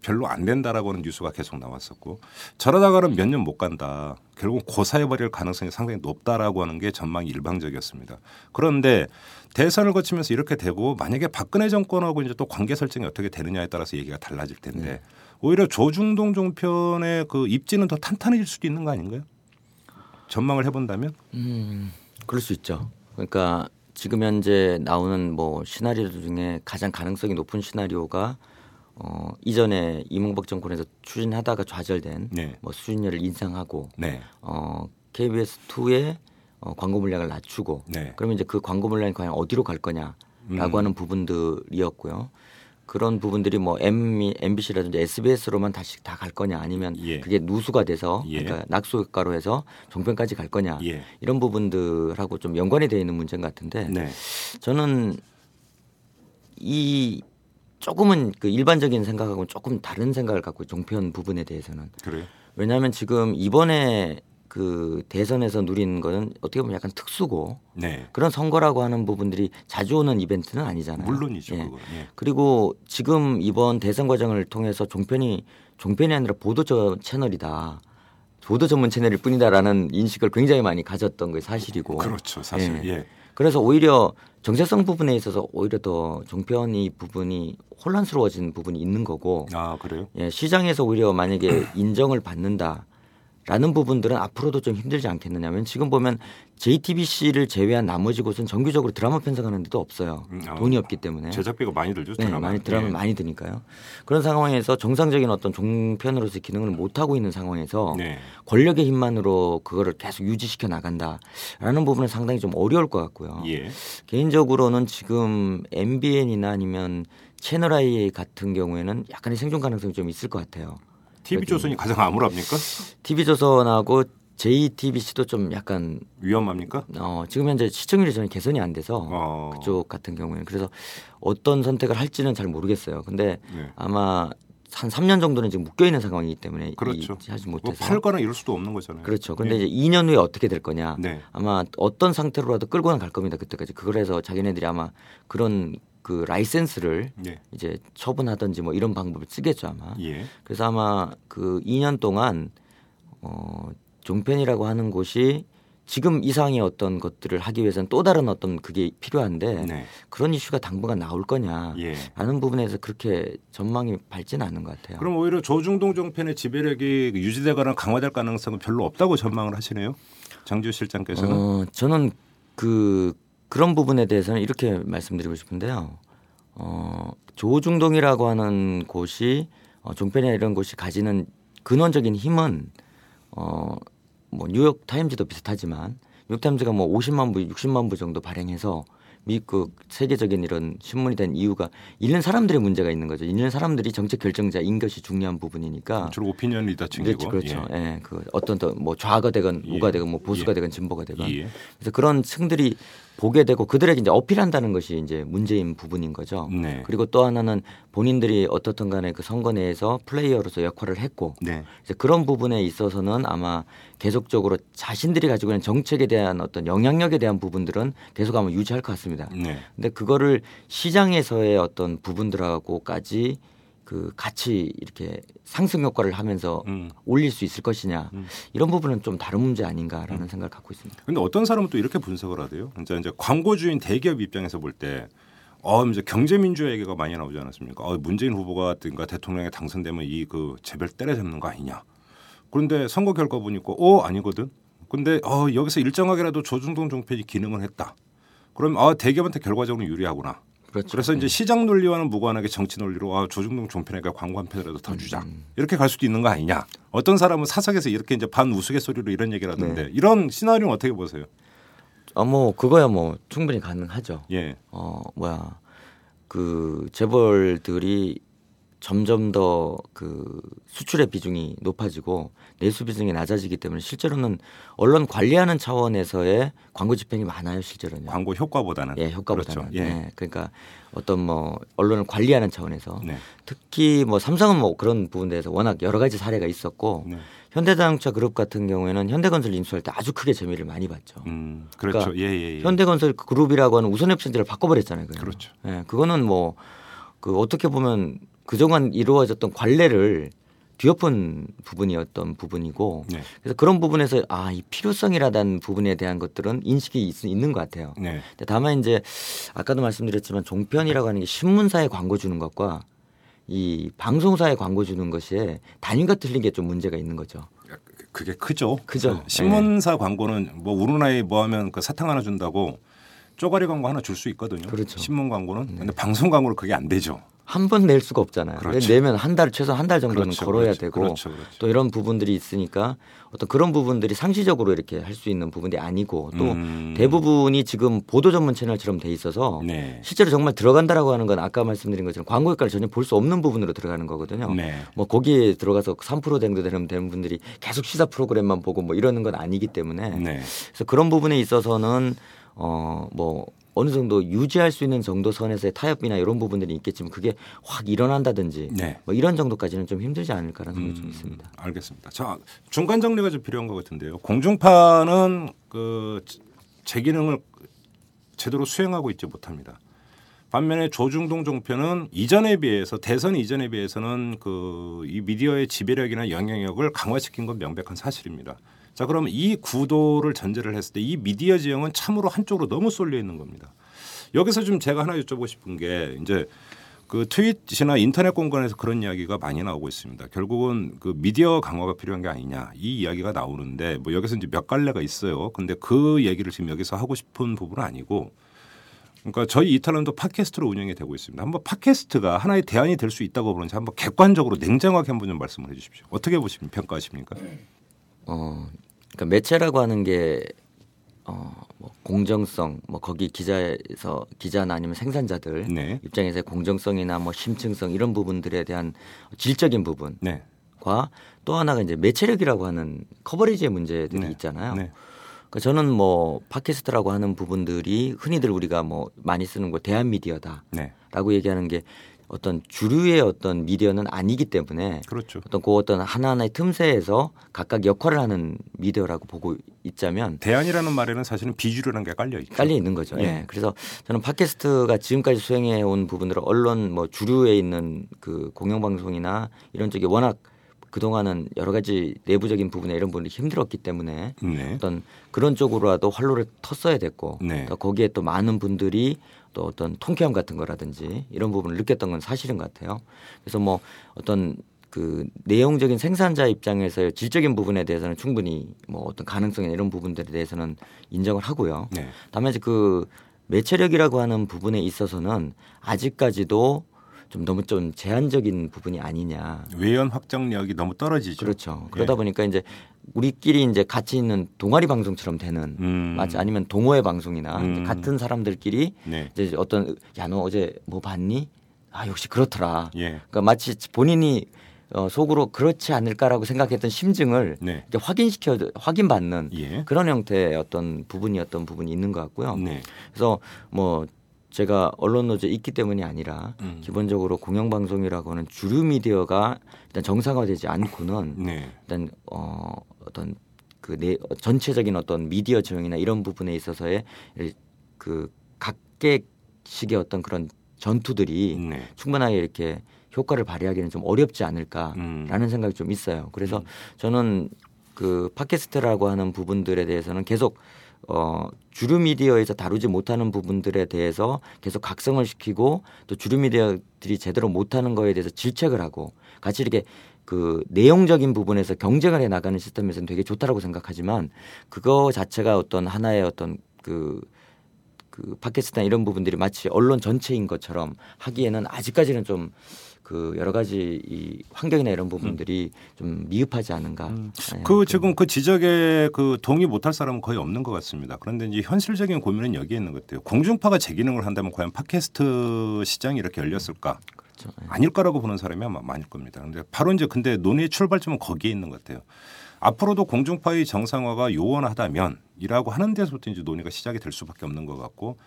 Speaker 2: 별로 안 된다라고 하는 뉴스가 계속 나왔었고 저러다가는 몇 년 못 간다. 결국 고사해 버릴 가능성이 상당히 높다라고 하는 게 전망이 일방적이었습니다. 그런데 대선을 거치면서 이렇게 되고 만약에 박근혜 정권하고 이제 또 관계 설정이 어떻게 되느냐에 따라서 얘기가 달라질 텐데 오히려 조중동 종편의 그 입지는 더 탄탄해질 수도 있는 거 아닌가요? 전망을 해본다면
Speaker 4: 음, 그럴 수 있죠. 그러니까 지금 현재 나오는 뭐 시나리오 중에 가장 가능성이 높은 시나리오가 어, 이전에 이명박 정권에서 추진하다가 좌절된
Speaker 2: 네.
Speaker 4: 뭐 수준료를 인상하고
Speaker 2: 네.
Speaker 4: 어, KBS 2의 어, 광고 물량을 낮추고
Speaker 2: 네.
Speaker 4: 그러면 이제 그 광고 물량이 과연 어디로 갈 거냐라고
Speaker 2: 음.
Speaker 4: 하는 부분들이었고요. 그런 부분들이 뭐 M, MBC라든지 SBS로만 다시 다 갈 거냐 아니면
Speaker 2: 예.
Speaker 4: 그게 누수가 돼서
Speaker 2: 예.
Speaker 4: 그러니까 낙수 효과로 해서 종편까지 갈 거냐
Speaker 2: 예.
Speaker 4: 이런 부분들하고 좀 연관이 되어 있는 문제인 것 같은데
Speaker 2: 네.
Speaker 4: 저는 이 조금은 그 일반적인 생각하고는 조금 다른 생각을 갖고 종편 부분에 대해서는
Speaker 2: 그래요.
Speaker 4: 왜냐하면 지금 이번에 그 대선에서 누린 거는 어떻게 보면 약간 특수고
Speaker 2: 네.
Speaker 4: 그런 선거라고 하는 부분들이 자주 오는 이벤트는 아니잖아요.
Speaker 2: 물론이죠.
Speaker 4: 예.
Speaker 2: 예.
Speaker 4: 그리고 지금 이번 대선 과정을 통해서 종편이 종편이 아니라 보도 저 채널이다. 보도 전문 채널일 뿐이다라는 인식을 굉장히 많이 가졌던 게 사실이고.
Speaker 2: 그렇죠. 사실.
Speaker 4: 예.
Speaker 2: 예.
Speaker 4: 그래서 오히려 정체성 부분에 있어서 오히려 더 종편이 부분이 혼란스러워진 부분이 있는 거고
Speaker 2: 아 그래요?
Speaker 4: 예, 시장에서 오히려 만약에 인정을 받는다 라는 부분들은 앞으로도 좀 힘들지 않겠느냐면 지금 보면 JTBC를 제외한 나머지 곳은 정규적으로 드라마 편성하는 데도 없어요.
Speaker 2: 음, 아.
Speaker 4: 돈이 없기 때문에.
Speaker 2: 제작비가 많이 들죠.
Speaker 4: 네,
Speaker 2: 드라마.
Speaker 4: 많이 드라마
Speaker 2: 예.
Speaker 4: 많이 드니까요. 그런 상황에서 정상적인 어떤 종편으로서 기능을 못 하고 있는 상황에서
Speaker 2: 네.
Speaker 4: 권력의 힘만으로 그거를 계속 유지시켜 나간다라는 부분은 상당히 좀 어려울 것 같고요.
Speaker 2: 예.
Speaker 4: 개인적으로는 지금 MBN이나 아니면 채널 I 같은 경우에는 약간의 생존 가능성이 좀 있을 것 같아요.
Speaker 2: TV 조선이 가장 암울합니까?
Speaker 4: TV조선하고 JTBC도 좀 약간
Speaker 2: 위험합니까?
Speaker 4: 어, 지금 현재 시청률이 저는 개선이 안 돼서
Speaker 2: 어.
Speaker 4: 그쪽 같은 경우에는 그래서 어떤 선택을 할지는 잘 모르겠어요. 근데
Speaker 2: 네.
Speaker 4: 아마 한 3년 정도는 지금 묶여 있는 상황이기 때문에
Speaker 2: 그렇죠.
Speaker 4: 이, 하지
Speaker 2: 뭐
Speaker 4: 못해서
Speaker 2: 팔거나 이럴 수도 없는 거잖아요.
Speaker 4: 그렇죠. 근데
Speaker 2: 네.
Speaker 4: 이제 2년 후에 어떻게 될 거냐?
Speaker 2: 네.
Speaker 4: 아마 어떤 상태로라도 끌고는 갈 겁니다. 그때까지 그걸 해서 자기네들이 아마 그런 그 라이센스를
Speaker 2: 네.
Speaker 4: 이제 처분하든지 뭐 이런 방법을 쓰겠죠 아마.
Speaker 2: 예.
Speaker 4: 그래서 아마 그 2년 동안 어, 종편이라고 하는 곳이 지금 이상의 어떤 것들을 하기 위해서는 또 다른 어떤 그게 필요한데
Speaker 2: 네.
Speaker 4: 그런 이슈가 당분간 나올 거냐
Speaker 2: 예.
Speaker 4: 라는 부분에서 그렇게 전망이 밝지는 않은 것 같아요.
Speaker 2: 그럼 오히려 조중동 정편의 지배력이 유지되거나 강화될 가능성은 별로 없다고 전망을 하시네요. 장주 실장께서는.
Speaker 4: 어, 저는 그 그런 부분에 대해서는 이렇게 말씀드리고 싶은데요. 어, 조중동이라고 하는 곳이 어, 종편이나 이런 곳이 가지는 근원적인 힘은 어, 뭐 뉴욕 타임즈도 비슷하지만 뉴욕 타임즈가 뭐 50만 부, 60만 부 정도 발행해서 미국 세계적인 이런 신문이 된 이유가 읽는 사람들의 문제가 있는 거죠. 읽는 사람들이 정책 결정자인 것이 중요한 부분이니까.
Speaker 2: 주로 오피니언 리더 층이고.
Speaker 4: 그렇죠. 그렇죠. 예. 그 어떤 또 뭐 좌가 되건
Speaker 2: 예.
Speaker 4: 우가 되건 뭐 보수가
Speaker 2: 예.
Speaker 4: 되건 진보가 되건
Speaker 2: 예.
Speaker 4: 그래서 그런 층들이 보게 되고 그들에게 이제 어필한다는 것이 이제 문제인 부분인 거죠.
Speaker 2: 네.
Speaker 4: 그리고 또 하나는 본인들이 어떻든 간에 그 선거 내에서 플레이어로서 역할을 했고
Speaker 2: 네.
Speaker 4: 이제 그런 부분에 있어서는 아마 계속적으로 자신들이 가지고 있는 정책에 대한 어떤 영향력에 대한 부분들은 계속 아마 유지할 것 같습니다.
Speaker 2: 네.
Speaker 4: 근데 그거를 시장에서의 어떤 부분들하고까지 그 같이 이렇게 상승 효과를 하면서
Speaker 2: 음.
Speaker 4: 올릴 수 있을 것이냐
Speaker 2: 음.
Speaker 4: 이런 부분은 좀 다른 문제 아닌가라는 생각을 갖고 있습니다.
Speaker 2: 근데 어떤 사람은 또 이렇게 분석을 하대요. 이제 이제 광고주인 대기업 입장에서 볼 때 어, 이제 경제 민주화 얘기가 많이 나오지 않았습니까? 어, 문재인 후보가든가 대통령에 당선되면 이 그 재벌 때려잡는 거 아니냐. 그런데 선거 결과 보니까 어 아니거든. 근데 어 여기서 일정하게라도 조중동 종편이 기능을 했다. 그럼 아 대기업한테 결과적으로 유리하구나.
Speaker 4: 그렇죠.
Speaker 2: 그래서 이제 시장 논리와는 무관하게 정치 논리로 아, 조중동 종편에가 광고 한 편이라도 더 주자
Speaker 4: 음.
Speaker 2: 이렇게 갈 수도 있는 거 아니냐 어떤 사람은 사석에서 이렇게 이제 반 우스갯소리로 이런 얘기를 하던데
Speaker 4: 네.
Speaker 2: 이런 시나리오는 어떻게 보세요?
Speaker 4: 어, 뭐 그거야 뭐 충분히 가능하죠.
Speaker 2: 예,
Speaker 4: 어 뭐야 그 재벌들이 점점 더 그 수출의 비중이 높아지고 내수 비중이 낮아지기 때문에 실제로는 언론 관리하는 차원에서의 광고 집행이 많아요, 실제로는.
Speaker 2: 광고 효과보다는
Speaker 4: 예, 효과보다는.
Speaker 2: 그렇죠. 예.
Speaker 4: 예. 그러니까 어떤 뭐 언론을 관리하는 차원에서
Speaker 2: 네.
Speaker 4: 특히 뭐 삼성은 뭐 그런 부분에 대해서 워낙 여러 가지 사례가 있었고
Speaker 2: 네.
Speaker 4: 현대자동차 그룹 같은 경우에는 현대건설 인수할 때 아주 크게 재미를 많이 봤죠.
Speaker 2: 음, 그렇죠.
Speaker 4: 그러니까
Speaker 2: 예, 예, 예.
Speaker 4: 현대건설 그룹이라고 하는 우선협찬제를 바꿔버렸잖아요. 그냥.
Speaker 2: 그렇죠.
Speaker 4: 예, 그거는 뭐 그 어떻게 보면 그동안 이루어졌던 관례를 뒤엎은 부분이었던 부분이고
Speaker 2: 네.
Speaker 4: 그래서 그런 부분에서 아 이 필요성이라는 부분에 대한 것들은 인식이 있, 있는 것 같아요.
Speaker 2: 네.
Speaker 4: 근데 다만 이제 아까도 말씀드렸지만 종편이라고 하는 게 신문사에 광고 주는 것과 이 방송사에 광고 주는 것이 단위가 틀린 게 좀 문제가 있는 거죠.
Speaker 2: 그게 크죠.
Speaker 4: 크죠.
Speaker 2: 그 신문사 광고는 뭐 우르나이 뭐 하면 그 사탕 하나 준다고 쪼가리 광고 하나 줄 수 있거든요.
Speaker 4: 그렇죠.
Speaker 2: 신문 광고는. 근데 방송 광고는 그게 안 되죠.
Speaker 4: 한 번 낼 수가 없잖아요.
Speaker 2: 그렇죠.
Speaker 4: 내면 한 달 최소 한 달 정도는
Speaker 2: 그렇죠,
Speaker 4: 걸어야
Speaker 2: 그렇죠,
Speaker 4: 되고
Speaker 2: 그렇죠, 그렇죠.
Speaker 4: 또 이런 부분들이 있으니까 어떤 그런 부분들이 상시적으로 이렇게 할 수 있는 부분이 아니고 또
Speaker 2: 음.
Speaker 4: 대부분이 지금 보도 전문 채널처럼 돼 있어서
Speaker 2: 네.
Speaker 4: 실제로 정말 들어간다라고 하는 건 아까 말씀드린 것처럼 광고 효과를 전혀 볼 수 없는 부분으로 들어가는 거거든요.
Speaker 2: 네.
Speaker 4: 뭐 거기에 들어가서 3% 정도 되는 되는 분들이 계속 시사 프로그램만 보고 뭐 이러는 건 아니기 때문에
Speaker 2: 네.
Speaker 4: 그래서 그런 부분에 있어서는 어뭐 어느 정도 유지할 수 있는 정도 선에서의 타협이나 이런 부분들이 있겠지만 그게 확 일어난다든지
Speaker 2: 네.
Speaker 4: 뭐 이런 정도까지는 좀 힘들지 않을까라는 생각이 좀
Speaker 2: 음,
Speaker 4: 있습니다.
Speaker 2: 알겠습니다. 자 중간 정리가 좀 필요한 것 같은데요. 공중파는 그 제 기능을 제대로 수행하고 있지 못합니다. 반면에 조중동 종편은 이전에 비해서 대선 이전에 비해서는 그 이 미디어의 지배력이나 영향력을 강화시킨 건 명백한 사실입니다. 자 그러면 이 구도를 전제를 했을 때 이 미디어 지형은 참으로 한쪽으로 너무 쏠려 있는 겁니다. 여기서 좀 제가 하나 여쭤보고 싶은 게 이제 그 트윗이나 인터넷 공간에서 그런 이야기가 많이 나오고 있습니다. 결국은 그 미디어 강화가 필요한 게 아니냐 이 이야기가 나오는데 뭐 여기서 이제 몇 갈래가 있어요. 근데 그 얘기를 지금 여기서 하고 싶은 부분은 아니고 그러니까 저희 이탈런도 팟캐스트로 운영이 되고 있습니다. 한번 팟캐스트가 하나의 대안이 될 수 있다고 보는지 한번 객관적으로 냉정하게 한번 좀 말씀을 해주십시오. 어떻게 보시면 평가하십니까?
Speaker 4: 어, 그러니까 매체라고 하는 게 어, 뭐 공정성, 뭐 거기 기자에서 기자나 아니면 생산자들
Speaker 2: 네,
Speaker 4: 입장에서의 공정성이나 뭐 심층성 이런 부분들에 대한 질적인 부분과
Speaker 2: 네,
Speaker 4: 또 하나가 이제 매체력이라고 하는 커버리지의 문제들이
Speaker 2: 네.
Speaker 4: 있잖아요.
Speaker 2: 네,
Speaker 4: 그러니까 저는 뭐 팟캐스트라고 하는 부분들이 흔히들 우리가 뭐 많이 쓰는 거 대한 미디어다라고
Speaker 2: 네,
Speaker 4: 얘기하는 게 어떤 주류의 어떤 미디어는 아니기 때문에
Speaker 2: 그렇죠.
Speaker 4: 어떤 그 어떤 하나하나의 틈새에서 각각 역할을 하는 미디어라고 보고 있자면
Speaker 2: 대안이라는 말에는 사실은 비주류라는 게 깔려 있죠.
Speaker 4: 깔려 있는 거죠.
Speaker 2: 예.
Speaker 4: 예. 그래서 저는 팟캐스트가 지금까지 수행해 온 부분들은 언론 뭐 주류에 있는 그 공영 방송이나 이런 쪽이 워낙 그동안은 여러 가지 내부적인 부분에 이런 부분이 힘들었기 때문에
Speaker 2: 네,
Speaker 4: 어떤 그런 쪽으로라도 활로를 텄어야 됐고
Speaker 2: 네.
Speaker 4: 또 거기에 또 많은 분들이 또 어떤 통쾌함 같은 거라든지 이런 부분을 느꼈던 건 사실인 것 같아요. 그래서 뭐 어떤 그 내용적인 생산자 입장에서의 질적인 부분에 대해서는 충분히 뭐 어떤 가능성이나 이런 부분들에 대해서는 인정을 하고요.
Speaker 2: 네,
Speaker 4: 다만 이제 그 매체력이라고 하는 부분에 있어서는 아직까지도 좀 너무 좀 제한적인 부분이 아니냐.
Speaker 2: 외연 확장력이 너무 떨어지죠.
Speaker 4: 그렇죠. 그러다 보니까 이제 우리끼리 이제 같이 있는 동아리 방송처럼 되는
Speaker 2: 음.
Speaker 4: 마치 아니면 동호회 방송이나
Speaker 2: 음.
Speaker 4: 같은 사람들끼리
Speaker 2: 네,
Speaker 4: 이제 어떤 야 너 어제 뭐 봤니? 아 역시 그렇더라.
Speaker 2: 예,
Speaker 4: 그러니까 마치 본인이 어, 속으로 그렇지 않을까라고 생각했던 심증을
Speaker 2: 네,
Speaker 4: 이제 확인시켜 확인받는
Speaker 2: 예,
Speaker 4: 그런 형태의 어떤 부분이었던 부분이 있는 것 같고요.
Speaker 2: 네,
Speaker 4: 그래서 뭐 제가 언론 노조에 있기 때문이 아니라
Speaker 2: 음.
Speaker 4: 기본적으로 공영방송이라고 하는 주류 미디어가 일단 정상화되지 않고는
Speaker 2: 네,
Speaker 4: 일단 어 어떤 그 내 전체적인 어떤 미디어 지형이나 이런 부분에 있어서의 그 각계식의 어떤 그런 전투들이
Speaker 2: 네,
Speaker 4: 충분하게 이렇게 효과를 발휘하기는 좀 어렵지 않을까라는
Speaker 2: 음.
Speaker 4: 생각이 좀 있어요. 그래서 저는 그 팟캐스트라고 하는 부분들에 대해서는 계속 어 주류 미디어에서 다루지 못하는 부분들에 대해서 계속 각성을 시키고 또 주류 미디어들이 제대로 못하는 거에 대해서 질책을 하고 같이 이렇게 그 내용적인 부분에서 경쟁을 해 나가는 시스템에서는 되게 좋다라고 생각하지만 그거 자체가 어떤 하나의 어떤 그 그 팟캐스트나 이런 부분들이 마치 언론 전체인 것처럼 하기에는 아직까지는 좀 그 여러 가지 이 환경이나 이런 부분들이 좀 미흡하지 않은가. 예,
Speaker 2: 그 지금 그 지적에 그 동의 못할 사람은 거의 없는 것 같습니다. 그런데 이제 현실적인 고민은 여기에 있는 것 같아요. 공중파가 제 기능을 한다면 과연 팟캐스트 시장이 이렇게 열렸을까?
Speaker 4: 그렇죠. 예.
Speaker 2: 아닐 거라고 보는 사람이 아마 많을 겁니다. 근데 바로 이제 근데 논의의 출발점은 거기에 있는 것 같아요. 앞으로도 공중파의 정상화가 요원하다면이라고 하는 데서부터 이제 논의가 시작이 될 수밖에 없는 것 같고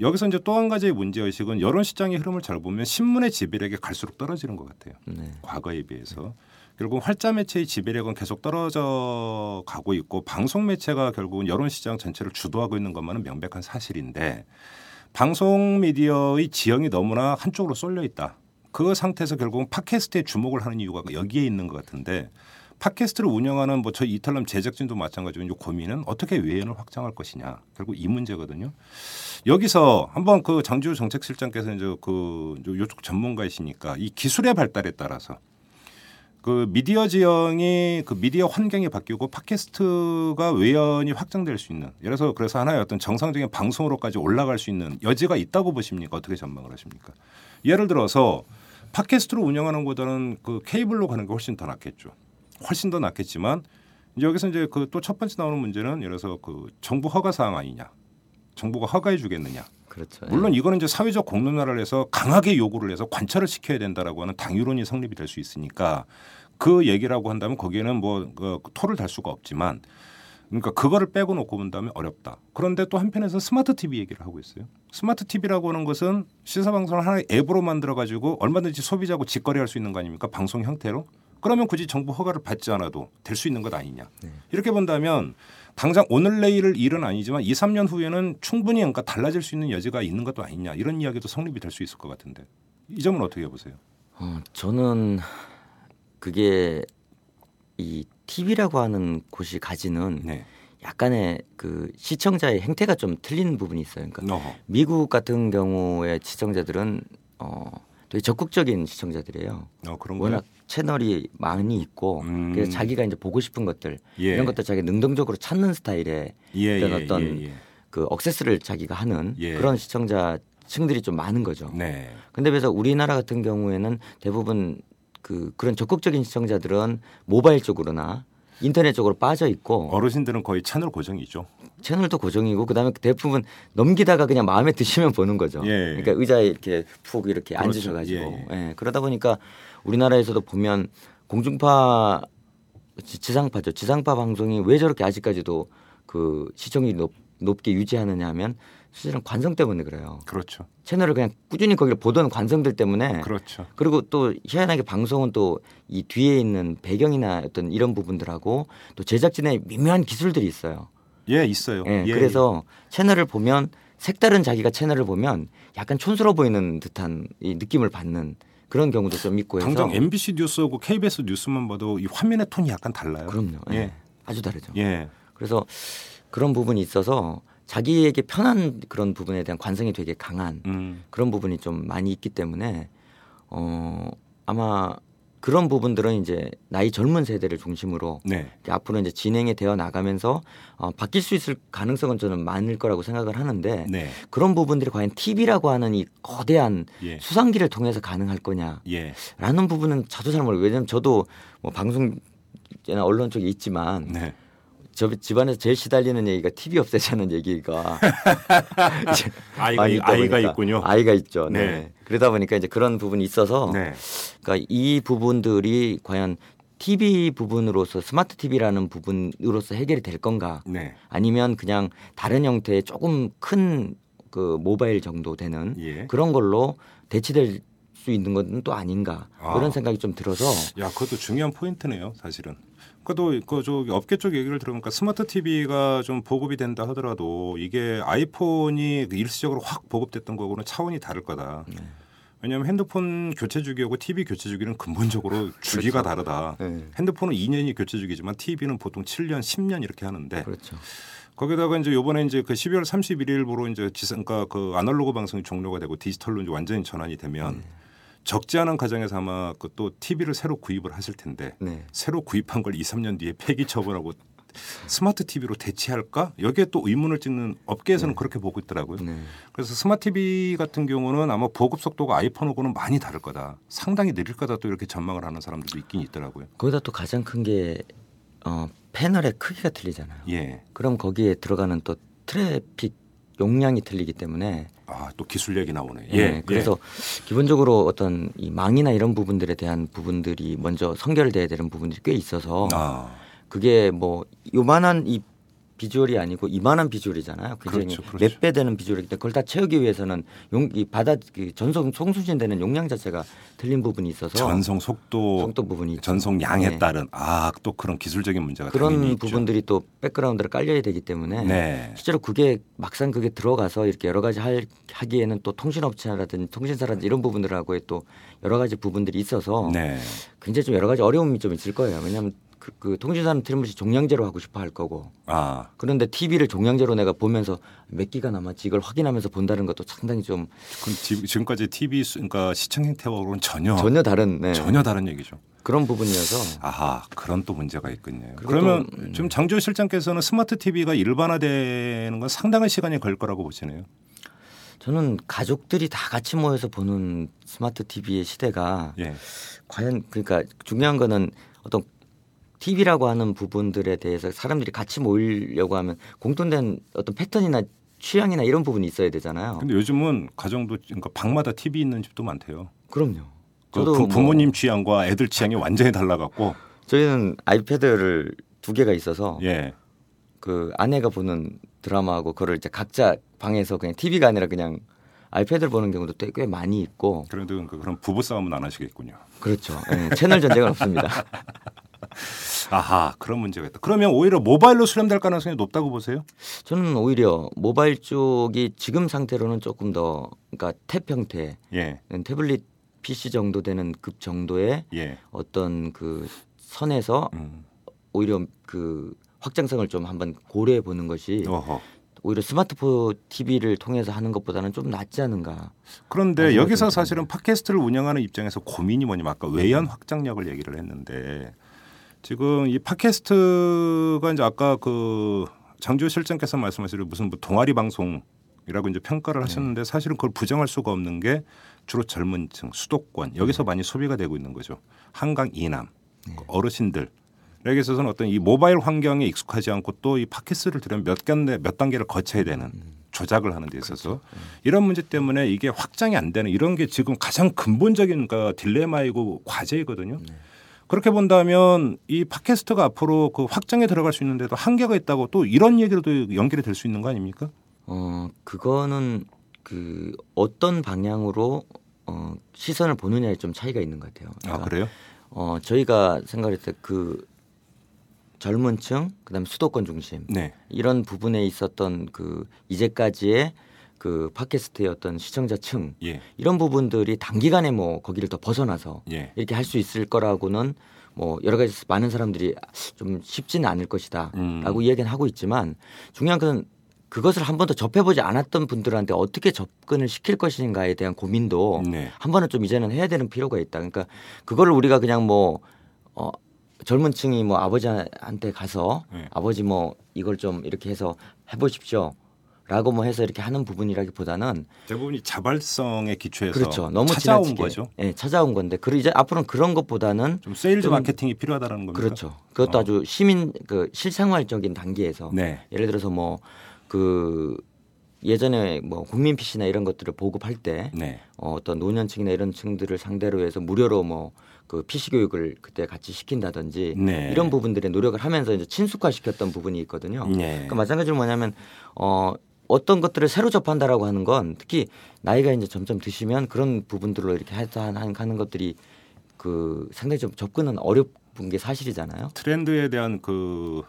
Speaker 2: 여기서 이제 또 한 가지의 문제 의식은 여론 시장의 흐름을 잘 보면 신문의 지배력이 갈수록 떨어지는 것 같아요.
Speaker 4: 네.
Speaker 2: 과거에 비해서 결국 활자 매체의 지배력은 계속 떨어져 가고 있고 방송 매체가 결국은 여론 시장 전체를 주도하고 있는 것만은 명백한 사실인데 방송 미디어의 지형이 너무나 한쪽으로 쏠려 있다. 그 상태에서 결국은 팟캐스트에 주목을 하는 이유가 여기에 있는 것 같은데 팟캐스트를 운영하는 뭐 저희 이탈람 제작진도 마찬가지로 이제 고민은 어떻게 외연을 확장할 것이냐 결국 이 문제거든요. 여기서 한번 그 장지우 정책실장께서 이제 그 요쪽 전문가이시니까 이 기술의 발달에 따라서 그 미디어 지형이 그 미디어 환경이 바뀌고 팟캐스트가 외연이 확장될 수 있는 들어서 그래서 하나의 어떤 정상적인 방송으로까지 올라갈 수 있는 여지가 있다고 보십니까? 어떻게 전망을 하십니까? 예를 들어서 팟캐스트로 운영하는 것보다는 그 케이블로 가는 게 훨씬 더 낫겠죠. 훨씬 더 낫겠지만 이제 여기서 이제 그 또 첫 번째 나오는 문제는 예를 들어서 그 정부 허가 사항 아니냐. 정부가 허가해 주겠느냐.
Speaker 4: 그렇죠.
Speaker 2: 물론 이거는 이제 사회적 공론화를 해서 강하게 요구를 해서 관철을 시켜야 된다라고 하는 당유론이 성립이 될 수 있으니까 그 얘기라고 한다면 거기에는 뭐 그 토를 달 수가 없지만 그러니까 그거를 빼고 놓고 본다면 어렵다. 그런데 또 한편에서 스마트 TV 얘기를 하고 있어요. 스마트 TV라고 하는 것은 시사 방송을 하나의 앱으로 만들어 가지고 얼마든지 소비자하고 직거래할 수 있는 거 아닙니까? 방송 형태로. 그러면 굳이 정부 허가를 받지 않아도 될 수 있는 것 아니냐.
Speaker 4: 네.
Speaker 2: 이렇게 본다면 당장 오늘 내일을 일은 아니지만 2, 3년 후에는 충분히 그러니까 달라질 수 있는 여지가 있는 것도 아니냐. 이런 이야기도 성립이 될 수 있을 것 같은데. 이 점은 어떻게 보세요?
Speaker 4: 어, 저는 그게 이 TV라고 하는 곳이 가지는
Speaker 2: 네.
Speaker 4: 약간의 그 시청자의 행태가 좀 틀린 부분이 있어요. 그러니까
Speaker 2: 어허.
Speaker 4: 미국 같은 경우의 시청자들은 어 되게 적극적인 시청자들이에요.
Speaker 2: 어, 그런?
Speaker 4: 워낙 채널이 많이 있고
Speaker 2: 음.
Speaker 4: 그래서 자기가 이제 보고 싶은 것들
Speaker 2: 예.
Speaker 4: 이런 것들 자기가 능동적으로 찾는 스타일의
Speaker 2: 예,
Speaker 4: 어떤
Speaker 2: 예,
Speaker 4: 어떤
Speaker 2: 예, 예.
Speaker 4: 그 억세스를 자기가 하는
Speaker 2: 예.
Speaker 4: 그런 시청자 층들이 좀 많은 거죠.
Speaker 2: 네.
Speaker 4: 근데 그래서 우리나라 같은 경우에는 대부분 그 그런 적극적인 시청자들은 모바일 쪽으로나 인터넷 쪽으로 빠져 있고
Speaker 2: 어르신들은 거의 채널 고정이죠.
Speaker 4: 채널도 고정이고 그다음에 대부분 넘기다가 그냥 마음에 드시면 보는 거죠.
Speaker 2: 예.
Speaker 4: 그러니까 의자에 이렇게 푹 이렇게
Speaker 2: 그렇죠.
Speaker 4: 앉으셔가지고
Speaker 2: 예,
Speaker 4: 예, 그러다 보니까 우리나라에서도 보면 공중파 지- 지상파죠. 지상파 방송이 왜 저렇게 아직까지도 그 시청률이 높, 높게 유지하느냐 하면 사실은 관성 때문에 그래요.
Speaker 2: 그렇죠.
Speaker 4: 채널을 그냥 꾸준히 거기를 보던 관성들 때문에
Speaker 2: 그렇죠.
Speaker 4: 그리고 또 희한하게 방송은 또 이 뒤에 있는 배경이나 어떤 이런 부분들하고 또 제작진의 미묘한 기술들이 있어요.
Speaker 2: 예, 있어요.
Speaker 4: 예,
Speaker 2: 예,
Speaker 4: 그래서 채널을 보면 색다른 자기가 채널을 보면 약간 촌스러워 보이는 듯한 이 느낌을 받는 그런 경우도 좀 있고 해서
Speaker 2: 당장 MBC 뉴스하고 KBS 뉴스만 봐도 이 화면의 톤이 약간 달라요.
Speaker 4: 그럼요. 예.
Speaker 2: 예.
Speaker 4: 아주 다르죠.
Speaker 2: 예.
Speaker 4: 그래서 그런 부분이 있어서 자기에게 편한 그런 부분에 대한 관성이 되게 강한
Speaker 2: 음.
Speaker 4: 그런 부분이 좀 많이 있기 때문에 어 아마 그런 부분들은 이제 나이 젊은 세대를 중심으로
Speaker 2: 네.
Speaker 4: 앞으로 이제 진행이 되어 나가면서 어, 바뀔 수 있을 가능성은 저는 많을 거라고 생각을 하는데
Speaker 2: 네.
Speaker 4: 그런 부분들이 과연 TV라고 하는 이 거대한
Speaker 2: 예.
Speaker 4: 수상기를 통해서 가능할 거냐라는
Speaker 2: 예.
Speaker 4: 부분은 저도 잘 모르고 왜냐면 저도 뭐 방송이나 언론 쪽에 있지만
Speaker 2: 네.
Speaker 4: 저 집안에서 제일 시달리는 얘기가 TV 없애자는 얘기가
Speaker 2: 아이가 아이가 있군요.
Speaker 4: 아이가 있죠. 네.
Speaker 2: 네.
Speaker 4: 그러다 보니까 이제 그런 부분이 있어서
Speaker 2: 네.
Speaker 4: 그러니까 이 부분들이 과연 TV 부분으로서 스마트 TV라는 부분으로서 해결이 될 건가
Speaker 2: 네.
Speaker 4: 아니면 그냥 다른 형태의 조금 큰 그 모바일 정도 되는
Speaker 2: 예.
Speaker 4: 그런 걸로 대치될 수 있는 건 또 아닌가
Speaker 2: 아.
Speaker 4: 그런 생각이 좀 들어서
Speaker 2: 야, 그것도 중요한 포인트네요, 사실은. 그도 그저 업계 쪽 얘기를 들어보니까 스마트 TV가 좀 보급이 된다 하더라도 이게 아이폰이 일시적으로 확 보급됐던 거고는 차원이 다를 거다.
Speaker 4: 네.
Speaker 2: 왜냐하면 핸드폰 교체 주기하고 TV 교체 주기는 근본적으로 주기가 다르다.
Speaker 4: 네.
Speaker 2: 핸드폰은 2년이 교체 주기지만 TV는 보통 7년, 10년 이렇게 하는데
Speaker 4: 그렇죠.
Speaker 2: 거기다가 이제 요번에 이제 그 12월 31일부로 이제 지상가 그 아날로그 방송이 종료가 되고 디지털로 이제 완전히 전환이 되면 적지 않은 가정에서 아마 그또 TV를 새로 구입을 하실 텐데
Speaker 4: 네.
Speaker 2: 새로 구입한 걸 2, 3년 뒤에 폐기 처분하고 스마트 TV로 대체할까? 여기에 또 의문을 찍는 업계에서는 그렇게 보고 있더라고요.
Speaker 4: 네.
Speaker 2: 그래서 스마트 TV 같은 경우는 아마 보급 속도가 아이폰하고는 많이 다를 거다. 상당히 느릴 거다 또 이렇게 전망을 하는 사람들도 있긴 있더라고요.
Speaker 4: 거기다 또 가장 큰게 어, 패널의 크기가 틀리잖아요.
Speaker 2: 예.
Speaker 4: 그럼 거기에 들어가는 또 트래픽 용량이 틀리기 때문에
Speaker 2: 아, 또 기술 얘기 나오네.
Speaker 4: 예,
Speaker 2: 예.
Speaker 4: 그래서 기본적으로 어떤 이 망이나 이런 부분들에 대한 부분들이 먼저 선결돼야 되는 부분들이 꽤 있어서
Speaker 2: 예. 아,
Speaker 4: 그게 뭐 요만한 이 비주얼이 아니고 이만한 비주얼이잖아요. 굉장히
Speaker 2: 그렇죠, 그렇죠.
Speaker 4: 몇배 되는 비주얼이기 때문에 그걸 다 채우기 위해서는 용, 이 바다 그 전송 송수신되는 용량 자체가 틀린 부분이 있어서
Speaker 2: 전송 속도,
Speaker 4: 속도 부분이.
Speaker 2: 전송 양에
Speaker 4: 네.
Speaker 2: 따른 아, 또 그런 기술적인 문제가
Speaker 4: 그런. 부분들이 또 백그라운드를 깔려야 되기 때문에
Speaker 2: 네.
Speaker 4: 실제로 그게 막상 그게 들어가서 이렇게 여러 가지 할, 하기에는 또 통신업체라든지 통신사라든지 이런 부분들하고의 또 여러 가지 부분들이 있어서
Speaker 2: 네.
Speaker 4: 굉장히 좀 여러 가지 어려움이 좀 있을 거예요. 왜냐하면 그, 그 통신사는 틀림없이 종량제로 하고 싶어 할 거고
Speaker 2: 아,
Speaker 4: 그런데 TV를 종량제로 내가 보면서 몇 기가 남았지 이걸 확인하면서 본다는 것도 상당히 좀
Speaker 2: 그럼 지- 지금까지 TV 수, 그러니까 시청 행태하고는 전혀
Speaker 4: 전혀 다른 네.
Speaker 2: 전혀 다른 얘기죠.
Speaker 4: 그런 부분이어서
Speaker 2: 아하 그런 또 문제가 있군요. 그러면
Speaker 4: 또, 음.
Speaker 2: 지금 장조 실장께서는 스마트 TV가 일반화되는 건 상당한 시간이 걸 거라고 보시네요.
Speaker 4: 저는 가족들이 다 같이 모여서 보는 스마트 TV의 시대가
Speaker 2: 예.
Speaker 4: 과연 그러니까 중요한 거는 어떤 TV라고 하는 부분들에 대해서 사람들이 같이 모이려고 하면 공통된 어떤 패턴이나 취향이나 이런 부분이 있어야 되잖아요.
Speaker 2: 근데 요즘은 가정도 그러니까 방마다 TV 있는 집도 많대요.
Speaker 4: 그럼요.
Speaker 2: 그
Speaker 4: 저도
Speaker 2: 부,
Speaker 4: 뭐
Speaker 2: 부모님 취향과 애들 취향이 완전히 달라갖고
Speaker 4: 저희는 아이패드를 두 개가 있어서
Speaker 2: 예.
Speaker 4: 그 아내가 보는 드라마하고 그걸 이제 각자 방에서 그냥 TV가 아니라 그냥 아이패드를 보는 경우도 꽤- 꽤 많이 있고
Speaker 2: 그래도 그- 그런 부부 싸움은 안 하시겠군요.
Speaker 4: 그렇죠. 예, 채널 전쟁은 없습니다.
Speaker 2: 아하 그런 문제가 있다. 그러면 오히려 모바일로 수렴될 가능성이 높다고 보세요?
Speaker 4: 저는 오히려 모바일 쪽이 지금 상태로는 조금 더 그러니까 탭 형태
Speaker 2: 예.
Speaker 4: 태블릿 PC 정도 되는 급 정도의
Speaker 2: 예.
Speaker 4: 어떤 그 선에서
Speaker 2: 음.
Speaker 4: 오히려 그 확장성을 좀 한번 고려해 보는 것이
Speaker 2: 어허.
Speaker 4: 오히려 스마트폰 TV를 통해서 하는 것보다는 좀 낫지 않은가.
Speaker 2: 그런데. 여기서 사실은 팟캐스트를 운영하는 입장에서 고민이 뭐냐면 아까 외연 확장력을 얘기를 했는데 지금 이 팟캐스트가 이제 아까 그 장주호 실장께서 말씀하시는 무슨 뭐 동아리 방송이라고 이제 평가를 하셨는데 사실은 그걸 부정할 수가 없는 게 주로 젊은층 수도권 여기서 많이 소비가 되고 있는 거죠. 한강 이남 그 어르신들 여기 있어서는 어떤 이 모바일 환경에 익숙하지 않고 또 이 팟캐스트를 들으면 몇 단계 몇 단계를 거쳐야 되는 조작을 하는 데 있어서 이런 문제 때문에 이게 확장이 안 되는 이런 게 지금 가장 근본적인 그 딜레마이고 과제이거든요. 그렇게 본다면 이 팟캐스트가 앞으로 그 확장에 들어갈 수 있는데도 한계가 있다고 또 이런 얘기로도 연결이 될 수 있는 거 아닙니까?
Speaker 4: 어 그거는 그 어떤 방향으로 어 시선을 보느냐에 좀 차이가 있는 것 같아요.
Speaker 2: 아 그래요?
Speaker 4: 어 저희가 생각했을 때그 젊은 층 그다음에 수도권 중심
Speaker 2: 네.
Speaker 4: 이런 부분에 있었던 그 이제까지의 그 팟캐스트의 어떤 시청자층
Speaker 2: 예.
Speaker 4: 이런 부분들이 단기간에 뭐 거기를 더 벗어나서
Speaker 2: 예.
Speaker 4: 이렇게 할 수 있을 거라고는 뭐 여러 가지 많은 사람들이 좀 쉽지는 않을 것이다라고
Speaker 2: 음.
Speaker 4: 이야기는 하고 있지만 중요한 건 그것을 한 번도 접해보지 않았던 분들한테 어떻게 접근을 시킬 것인가에 대한 고민도
Speaker 2: 네.
Speaker 4: 한 번은 좀 이제는 해야 되는 필요가 있다. 그러니까 그거를 우리가 그냥 뭐 어, 젊은 층이 뭐 아버지한테 가서
Speaker 2: 네.
Speaker 4: 아버지 뭐 이걸 좀 이렇게 해서 해보십시오. 라고 뭐 해서 이렇게 하는 부분이라기보다는
Speaker 2: 대부분이 자발성에 기초해서
Speaker 4: 그렇죠. 너무
Speaker 2: 찾아온
Speaker 4: 지나치게
Speaker 2: 거죠.
Speaker 4: 예, 찾아온 건데 그리고 이제 앞으로는 그런 것보다는
Speaker 2: 좀 세일즈
Speaker 4: 좀-
Speaker 2: 마케팅이 필요하다는 겁니다.
Speaker 4: 그렇죠. 그것도
Speaker 2: 어.
Speaker 4: 아주 시민 그 실생활적인 단계에서
Speaker 2: 네.
Speaker 4: 예를 들어서 뭐 그 예전에 뭐 국민 PC나 이런 것들을 보급할 때
Speaker 2: 네.
Speaker 4: 어, 어떤 노년층이나 이런 층들을 상대로 해서 무료로 뭐그 PC 교육을 그때 같이 시킨다든지
Speaker 2: 네.
Speaker 4: 이런 부분들에 노력을 하면서 이제 친숙화 시켰던 부분이 있거든요.
Speaker 2: 네.
Speaker 4: 그러니까 마찬가지로 뭐냐면 어 어떤 것들을 새로 접한다라고 하는 건 특히 나이가 이제 점점 드시면 그런 부분들로 이렇게 한- 하는 것들이 그 상당히 좀 접근은 어렵은 게 사실이잖아요.
Speaker 2: 트렌드에 대한 그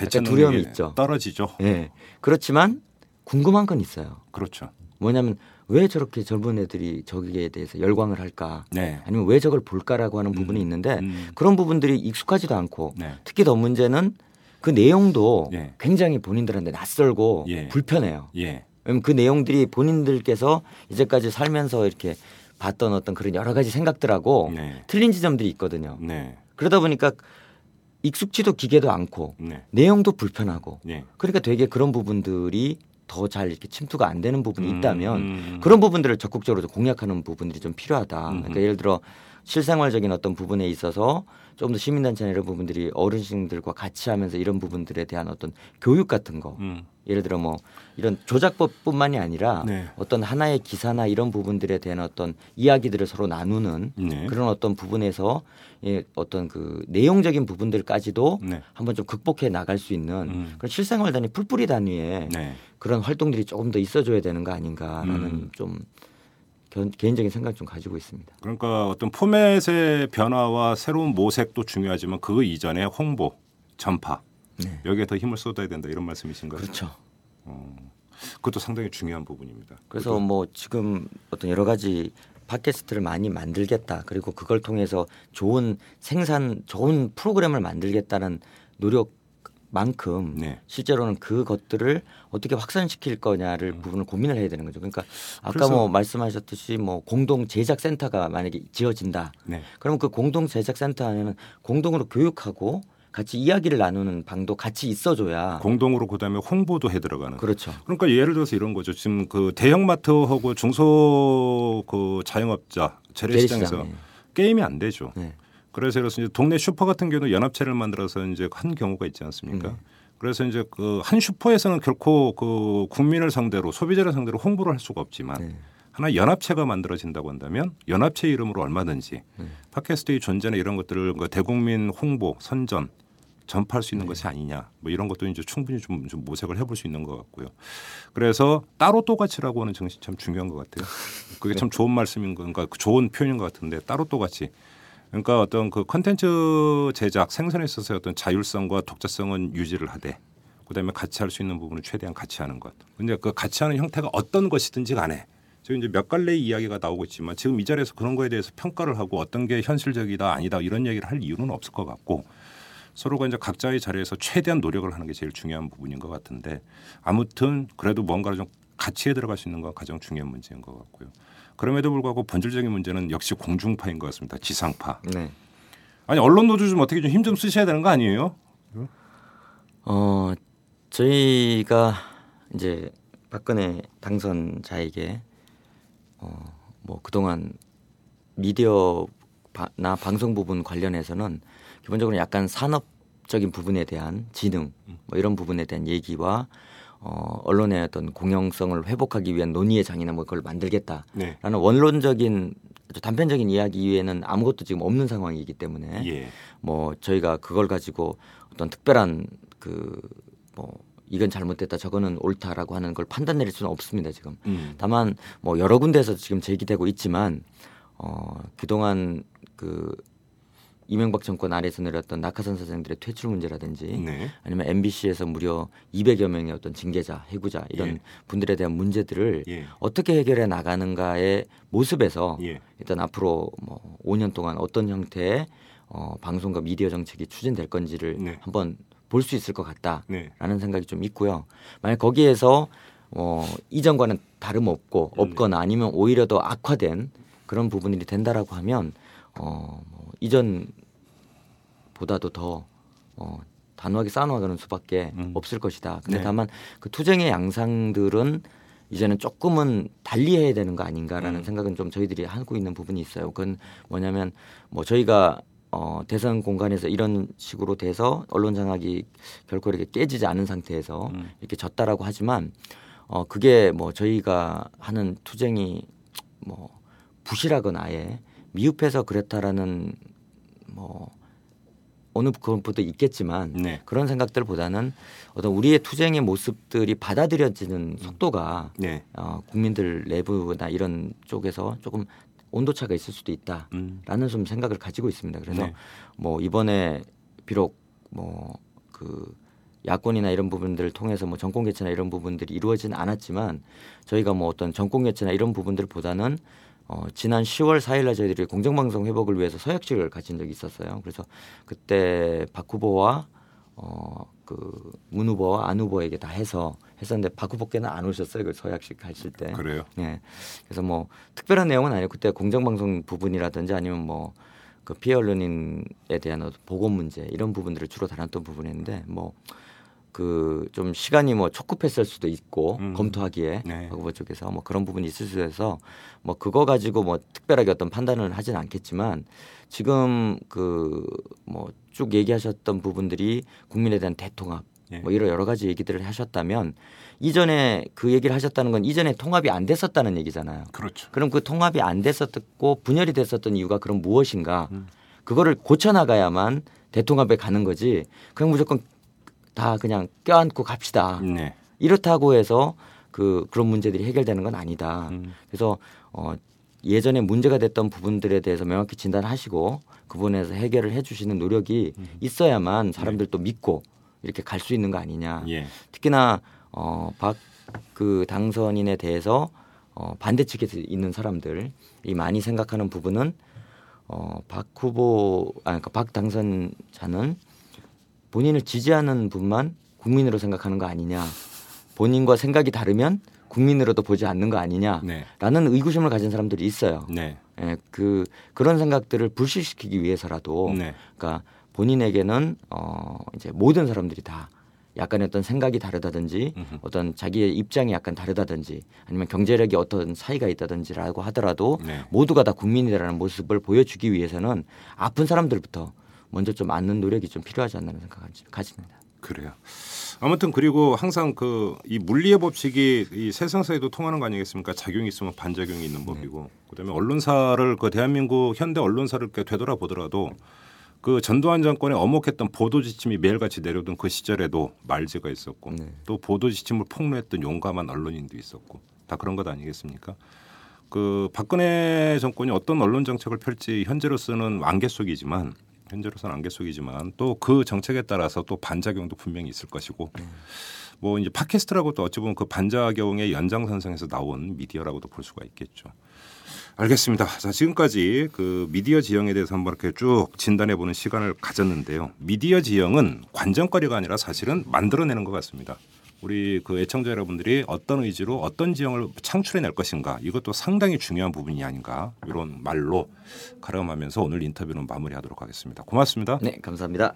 Speaker 4: 약간 두려움이 있죠.
Speaker 2: 떨어지죠.
Speaker 4: 예. 그렇지만 궁금한 건 있어요.
Speaker 2: 그렇죠.
Speaker 4: 뭐냐면 왜 저렇게 젊은 애들이 저기에 대해서 열광을 할까?
Speaker 2: 네.
Speaker 4: 아니면 왜 저걸 볼까라고 하는 부분이 있는데
Speaker 2: 음.
Speaker 4: 그런 부분들이 익숙하지도 않고
Speaker 2: 네.
Speaker 4: 특히 더 문제는 그 내용도
Speaker 2: 예.
Speaker 4: 굉장히 본인들한테 낯설고
Speaker 2: 예.
Speaker 4: 불편해요.
Speaker 2: 예.
Speaker 4: 왜냐면 그 내용들이 본인들께서 이제까지 살면서 이렇게 봤던 어떤 그런 여러 가지 생각들하고
Speaker 2: 네.
Speaker 4: 틀린 지점들이 있거든요.
Speaker 2: 네.
Speaker 4: 그러다 보니까 익숙지도 기계도 않고
Speaker 2: 네.
Speaker 4: 내용도 불편하고
Speaker 2: 네.
Speaker 4: 그러니까 되게 그런 부분들이 더 잘 이렇게 침투가 안 되는 부분이
Speaker 2: 음,
Speaker 4: 있다면
Speaker 2: 음.
Speaker 4: 그런 부분들을 적극적으로 좀 공략하는 부분들이 좀 필요하다.
Speaker 2: 음.
Speaker 4: 그러니까 예를 들어 실생활적인 어떤 부분에 있어서 조금 더 시민단체나 이런 부분들이 어르신들과 같이 하면서 이런 부분들에 대한 어떤 교육 같은 거
Speaker 2: 음.
Speaker 4: 예를 들어 뭐 이런 조작법뿐만이 아니라
Speaker 2: 네.
Speaker 4: 어떤 하나의 기사나 이런 부분들에 대한 어떤 이야기들을 서로 나누는
Speaker 2: 네.
Speaker 4: 그런 어떤 부분에서 예, 어떤 그 내용적인 부분들까지도
Speaker 2: 네.
Speaker 4: 한번 좀 극복해 나갈 수 있는
Speaker 2: 음.
Speaker 4: 그런 실생활 단위 풀뿌리 단위의
Speaker 2: 네.
Speaker 4: 그런 활동들이 조금 더 있어줘야 되는 거 아닌가라는
Speaker 2: 음.
Speaker 4: 좀 견- 개인적인 생각 좀 가지고 있습니다.
Speaker 2: 그러니까 어떤 포맷의 변화와 새로운 모색도 중요하지만 그 이전에 홍보, 전파
Speaker 4: 네.
Speaker 2: 여기에 더 힘을 쏟아야 된다 이런 말씀이신가요?
Speaker 4: 그렇죠.
Speaker 2: 그것도 상당히 중요한 부분입니다.
Speaker 4: 그래서 뭐 지금 어떤 여러 가지 팟캐스트를 많이 만들겠다. 그리고 그걸 통해서 좋은 생산, 좋은 프로그램을 만들겠다는 노력 만큼
Speaker 2: 네.
Speaker 4: 실제로는 그 것들을 어떻게 확산시킬 거냐를 부분을 고민을 해야 되는 거죠. 그러니까 아까
Speaker 2: 음.
Speaker 4: 뭐 말씀하셨듯이 뭐 공동 제작 센터가 만약에 지어진다.
Speaker 2: 네.
Speaker 4: 그러면 그 공동 제작 센터 안에는 공동으로 교육하고 같이 이야기를 나누는 방도 같이 있어줘야
Speaker 2: 공동으로 그다음에 홍보도 해 들어가는.
Speaker 4: 그렇죠.
Speaker 2: 그러니까 예를 들어서 이런 거죠. 지금 그 대형마트하고 중소 그 자영업자 재래시장에서
Speaker 4: 재래시장, 네.
Speaker 2: 게임이 안 되죠.
Speaker 4: 네.
Speaker 2: 그래서 그래서 이제 동네 슈퍼 같은 경우는 연합체를 만들어서 이제 한 경우가 있지 않습니까?
Speaker 4: 음.
Speaker 2: 그래서 이제 그 한 슈퍼에서는 결코 그 국민을 상대로 소비자를 상대로 홍보를 할 수가 없지만
Speaker 4: 네.
Speaker 2: 하나 연합체가 만들어진다고 한다면 연합체 이름으로 얼마든지
Speaker 4: 네.
Speaker 2: 팟캐스트의 존재나 이런 것들을 그 대국민 홍보 선전 전파할 수 있는
Speaker 4: 네.
Speaker 2: 것이 아니냐 뭐 이런 것도 이제 충분히 좀, 좀 모색을 해볼 수 있는 것 같고요. 그래서 따로 또같이라고 하는 정신 참 중요한 것 같아요. 그게 참 좋은 말씀인 거, 그러니까 좋은 표현인 것 같은데 따로 또같이. 그러니까 어떤 그 컨텐츠 제작 생산에 있어서 어떤 자율성과 독자성은 유지를 하되 그다음에 같이 할 수 있는 부분을 최대한 같이 하는 것. 근데 그 같이 하는 형태가 어떤 것이든지 간에 지금 이제 몇 갈래의 이야기가 나오고 있지만 지금 이 자리에서 그런 거에 대해서 평가를 하고 어떤 게 현실적이다 아니다 이런 얘기를 할 이유는 없을 것 같고 서로가 이제 각자의 자리에서 최대한 노력을 하는 게 제일 중요한 부분인 것 같은데 아무튼 그래도 뭔가를 좀 같이 해 들어갈 수 있는 건 가장 중요한 문제인 것 같고요. 그럼에도 불구하고 본질적인 문제는 역시 공중파인 것 같습니다. 지상파.
Speaker 4: 네.
Speaker 2: 아니 언론 노조 좀 어떻게 좀 힘 좀 쓰셔야 되는 거 아니에요?
Speaker 4: 어 저희가 이제 박근혜 당선자에게 어뭐 그동안 미디어나 방송 부분 관련해서는 기본적으로 약간 산업적인 부분에 대한 진흥 뭐 이런 부분에 대한 얘기와 어 언론의 어떤 공영성을 회복하기 위한 논의의 장이나 뭐 그걸 만들겠다라는
Speaker 2: 네.
Speaker 4: 원론적인 단편적인 이야기 이외에는 아무것도 지금 없는 상황이기 때문에
Speaker 2: 예.
Speaker 4: 뭐 저희가 그걸 가지고 어떤 특별한 그뭐 이건 잘못됐다 저거는 옳다라고 하는 걸 판단 내릴 수는 없습니다 지금
Speaker 2: 음.
Speaker 4: 다만 뭐 여러 군데에서 지금 제기되고 있지만 어 그동안 그 이명박 정권 아래에서 내렸던 낙하산 사장들의 퇴출 문제라든지
Speaker 2: 네.
Speaker 4: 아니면 MBC에서 무려 200여 명의 어떤 징계자, 해고자 이런
Speaker 2: 예.
Speaker 4: 분들에 대한 문제들을
Speaker 2: 예.
Speaker 4: 어떻게 해결해 나가는가의 모습에서
Speaker 2: 예.
Speaker 4: 일단 앞으로 뭐 5년 동안 어떤 형태의 어, 방송과 미디어 정책이 추진될 건지를
Speaker 2: 네.
Speaker 4: 한번 볼 수 있을 것 같다라는
Speaker 2: 네.
Speaker 4: 생각이 좀 있고요. 만약 거기에서 어, 이전과는 다름없고
Speaker 2: 네.
Speaker 4: 없거나 아니면 오히려 더 악화된 그런 부분들이 된다라고 하면 어, 뭐 이전보다도 더 어, 단호하게 쌓아나가는 수밖에
Speaker 2: 음.
Speaker 4: 없을 것이다. 근데
Speaker 2: 네.
Speaker 4: 다만 그 투쟁의 양상들은 이제는 조금은 달리해야 되는 거 아닌가라는
Speaker 2: 음.
Speaker 4: 생각은 좀 저희들이 하고 있는 부분이 있어요. 그건 뭐냐면 뭐 저희가 어, 대선 공간에서 이런 식으로 돼서 언론 장악이 결코 이렇게 깨지지 않은 상태에서
Speaker 2: 음.
Speaker 4: 이렇게 졌다라고 하지만 어, 그게 뭐 저희가 하는 투쟁이 뭐 부실하거나 아예 미흡해서 그랬다라는 뭐 어느 그것도 있겠지만
Speaker 2: 네.
Speaker 4: 그런 생각들보다는 어떤 우리의 투쟁의 모습들이 받아들여지는 속도가
Speaker 2: 네.
Speaker 4: 어, 국민들 내부나 이런 쪽에서 조금 온도차가 있을 수도 있다.
Speaker 2: 음.
Speaker 4: 라는 좀 생각을 가지고 있습니다. 그래서
Speaker 2: 네.
Speaker 4: 뭐 이번에 비록 뭐그 야권이나 이런 부분들을 통해서 뭐 정권 개최나 이런 부분들이 이루어지는 않았지만 저희가 뭐 어떤 정권 개최나 이런 부분들보다는 어 지난 10월 4일날 저희들이 공정방송 회복을 위해서 서약식을 가진 적이 있었어요. 그래서 그때 박 후보와 어 그 문 후보와 안 후보에게 다 해서 했었는데 박 후보께는 안 오셨어요. 그 서약식 하실 때.
Speaker 2: 그래요.
Speaker 4: 예. 그래서 뭐 특별한 내용은 아니고 그때 공정방송 부분이라든지 아니면 뭐 그 피해 언론인에 대한 보건 문제 이런 부분들을 주로 다뤘던 부분인데 뭐 그 좀 시간이 뭐 촉급했을 수도 있고
Speaker 2: 음.
Speaker 4: 검토하기에
Speaker 2: 네.
Speaker 4: 후보 쪽에서 뭐 그런 부분이 있을 수 있어서 뭐 그거 가지고 뭐 특별하게 어떤 판단을 하진 않겠지만 지금 그 뭐 쭉 얘기하셨던 부분들이 국민에 대한 대통합
Speaker 2: 예.
Speaker 4: 뭐 이런 여러 가지 얘기들을 하셨다면 이전에 그 얘기를 하셨다는 건 이전에 통합이 안 됐었다는 얘기잖아요.
Speaker 2: 그렇죠.
Speaker 4: 그럼 그 통합이 안 됐었고 분열이 됐었던 이유가 그럼 무엇인가?
Speaker 2: 음.
Speaker 4: 그거를 고쳐 나가야만 대통합에 가는 거지. 그럼 무조건 다 그냥 껴안고 갑시다.
Speaker 2: 네.
Speaker 4: 이렇다고 해서 그 그런 문제들이 해결되는 건 아니다.
Speaker 2: 음.
Speaker 4: 그래서 어 예전에 문제가 됐던 부분들에 대해서 명확히 진단하시고 그 부분에서 해결을 해주시는 노력이
Speaker 2: 음.
Speaker 4: 있어야만 사람들도 믿고 이렇게 갈 수 있는 거 아니냐.
Speaker 2: 예.
Speaker 4: 특히나 어박 그 당선인에 대해서 어 반대 측에 있는 사람들이 많이 생각하는 부분은 어박 후보 아 그러니까 박 당선자는 본인을 지지하는 분만 국민으로 생각하는 거 아니냐. 본인과 생각이 다르면 국민으로도 보지 않는 거 아니냐라는
Speaker 2: 네.
Speaker 4: 의구심을 가진 사람들이 있어요.
Speaker 2: 네.
Speaker 4: 예, 그 그런 생각들을 불식시키기 위해서라도
Speaker 2: 네.
Speaker 4: 그러니까 본인에게는 어 이제 모든 사람들이 다 약간 어떤 생각이 다르다든지
Speaker 2: 음흠.
Speaker 4: 어떤 자기의 입장이 약간 다르다든지 아니면 경제력이 어떤 차이가 있다든지라고 하더라도
Speaker 2: 네.
Speaker 4: 모두가 다 국민이라는 모습을 보여주기 위해서는 아픈 사람들부터 먼저 좀 안는 노력이 좀 필요하지 않나 생각을 가집니다.
Speaker 2: 그래요. 아무튼 그리고 항상 그 이 물리의 법칙이 이 세상사에도 통하는 거 아니겠습니까? 작용이 있으면 반작용이 있는 법이고 그다음에 언론사를 그 대한민국 현대 언론사를 되돌아보더라도 그 전두환 정권에 엄혹했던 보도 지침이 매일같이 내려오던 그 시절에도 말제가 있었고
Speaker 4: 네.
Speaker 2: 또 보도 지침을 폭로했던 용감한 언론인도 있었고 다 그런 것 아니겠습니까? 그 박근혜 정권이 어떤 언론 정책을 펼지 현재로서는 안개 속이지만 현재로서는 안개 속이지만 또 그 정책에 따라서 또 반작용도 분명히 있을 것이고 뭐 이제 팟캐스트라고 또 어찌 보면 그 반작용의 연장선상에서 나온 미디어라고도 볼 수가 있겠죠. 알겠습니다. 자, 지금까지 그 미디어 지형에 대해서 한번 이렇게 쭉 진단해 보는 시간을 가졌는데요. 미디어 지형은 관전거리가 아니라 사실은 만들어내는 것 같습니다. 우리 그 애청자 여러분들이 어떤 의지로 어떤 지형을 창출해 낼 것인가 이것도 상당히 중요한 부분이 아닌가 이런 말로 가름하면서 오늘 인터뷰는 마무리하도록 하겠습니다. 고맙습니다.
Speaker 4: 네, 감사합니다.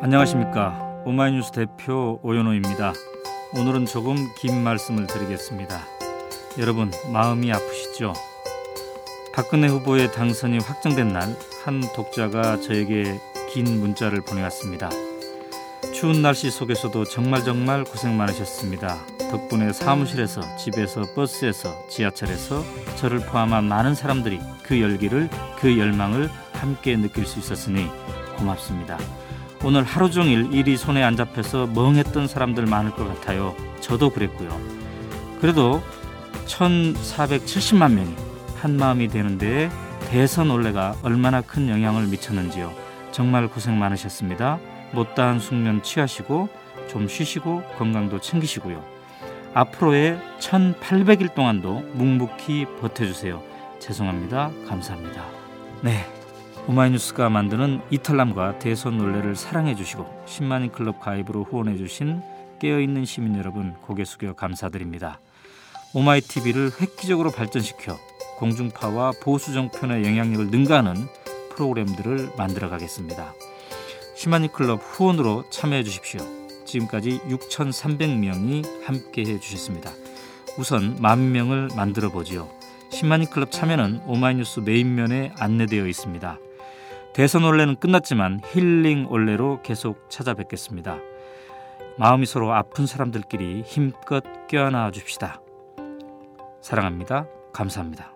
Speaker 5: 안녕하십니까 오마이뉴스 대표 오연호입니다. 오늘은 조금 긴 말씀을 드리겠습니다. 여러분 마음이 아프시죠? 박근혜 후보의 당선이 확정된 날 한 독자가 저에게 긴 문자를 보내왔습니다. 추운 날씨 속에서도 정말 정말 고생 많으셨습니다. 덕분에 사무실에서 집에서 버스에서 지하철에서 저를 포함한 많은 사람들이 그 열기를 그 열망을 함께 느낄 수 있었으니 고맙습니다. 오늘 하루 종일 일이 손에 안 잡혀서 멍했던 사람들 많을 것 같아요. 저도 그랬고요. 그래도 1,470만 명이 한 마음이 되는데 대선 올레가 얼마나 큰 영향을 미쳤는지요. 정말 고생 많으셨습니다. 못다한 숙면 취하시고 좀 쉬시고 건강도 챙기시고요. 앞으로의 1800일 동안도 묵묵히 버텨주세요. 죄송합니다. 감사합니다. 네. 오마이뉴스가 만드는 이탈남과 대선 논례를 사랑해 주시고 10만인 클럽 가입으로 후원해 주신 깨어있는 시민 여러분 고개 숙여 감사드립니다. 오마이TV를 획기적으로 발전시켜 공중파와 보수 종편의 영향력을 능가하는 프로그램들을 만들어 가겠습니다. 10만인 클럽 후원으로 참여해 주십시오. 지금까지 6,300명이 함께 해 주셨습니다. 우선 만 명을 만들어 보지요. 10만인 클럽 참여는 오마이뉴스 메인면에 안내되어 있습니다. 대선 올레는 끝났지만 힐링 올레로 계속 찾아뵙겠습니다. 마음이 서로 아픈 사람들끼리 힘껏 껴안아 줍시다. 사랑합니다. 감사합니다.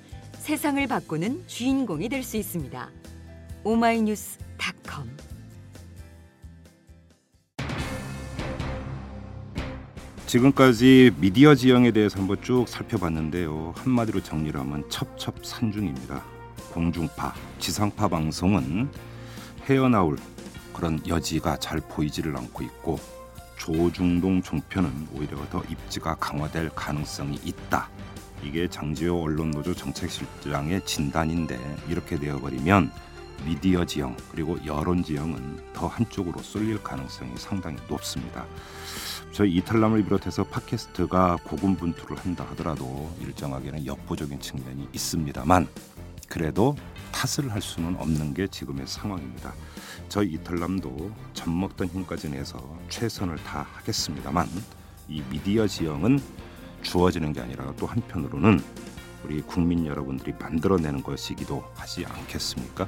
Speaker 6: 세상을 바꾸는 주인공이 될 수 있습니다. 오마이뉴스닷컴
Speaker 2: 지금까지 미디어 지형에 대해서 한번 쭉 살펴봤는데요. 한마디로 정리를 하면 첩첩산중입니다. 공중파, 지상파 방송은 헤어나올 그런 여지가 잘 보이지를 않고 있고 조중동 종편은 오히려 더 입지가 강화될 가능성이 있다. 이게 장지호 언론노조 정책실장의 진단인데 이렇게 되어버리면 미디어 지형 그리고 여론 지형은 더 한쪽으로 쏠릴 가능성이 상당히 높습니다. 저희 이탈남을 비롯해서 팟캐스트가 고군분투를 한다 하더라도 일정하게는 역부족인 측면이 있습니다만 그래도 탓을 할 수는 없는 게 지금의 상황입니다. 저희 이탈남도 젖먹던 힘까지 내서 최선을 다하겠습니다만 이 미디어 지형은 주어지는 게 아니라 또 한편으로는 우리 국민 여러분들이 만들어내는 것이기도 하지 않겠습니까?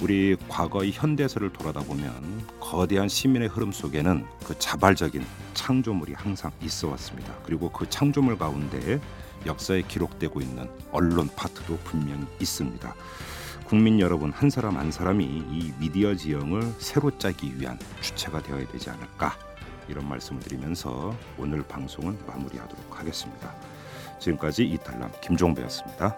Speaker 2: 우리 과거의 현대사를 돌아다 보면 거대한 시민의 흐름 속에는 그 자발적인 창조물이 항상 있어 왔습니다. 그리고 그 창조물 가운데 역사에 기록되고 있는 언론 파트도 분명히 있습니다. 국민 여러분 한 사람 한 사람이 이 미디어 지형을 새로 짜기 위한 주체가 되어야 되지 않을까 이런 말씀을 드리면서 오늘 방송은 마무리하도록 하겠습니다. 지금까지 이탈남 김종배였습니다.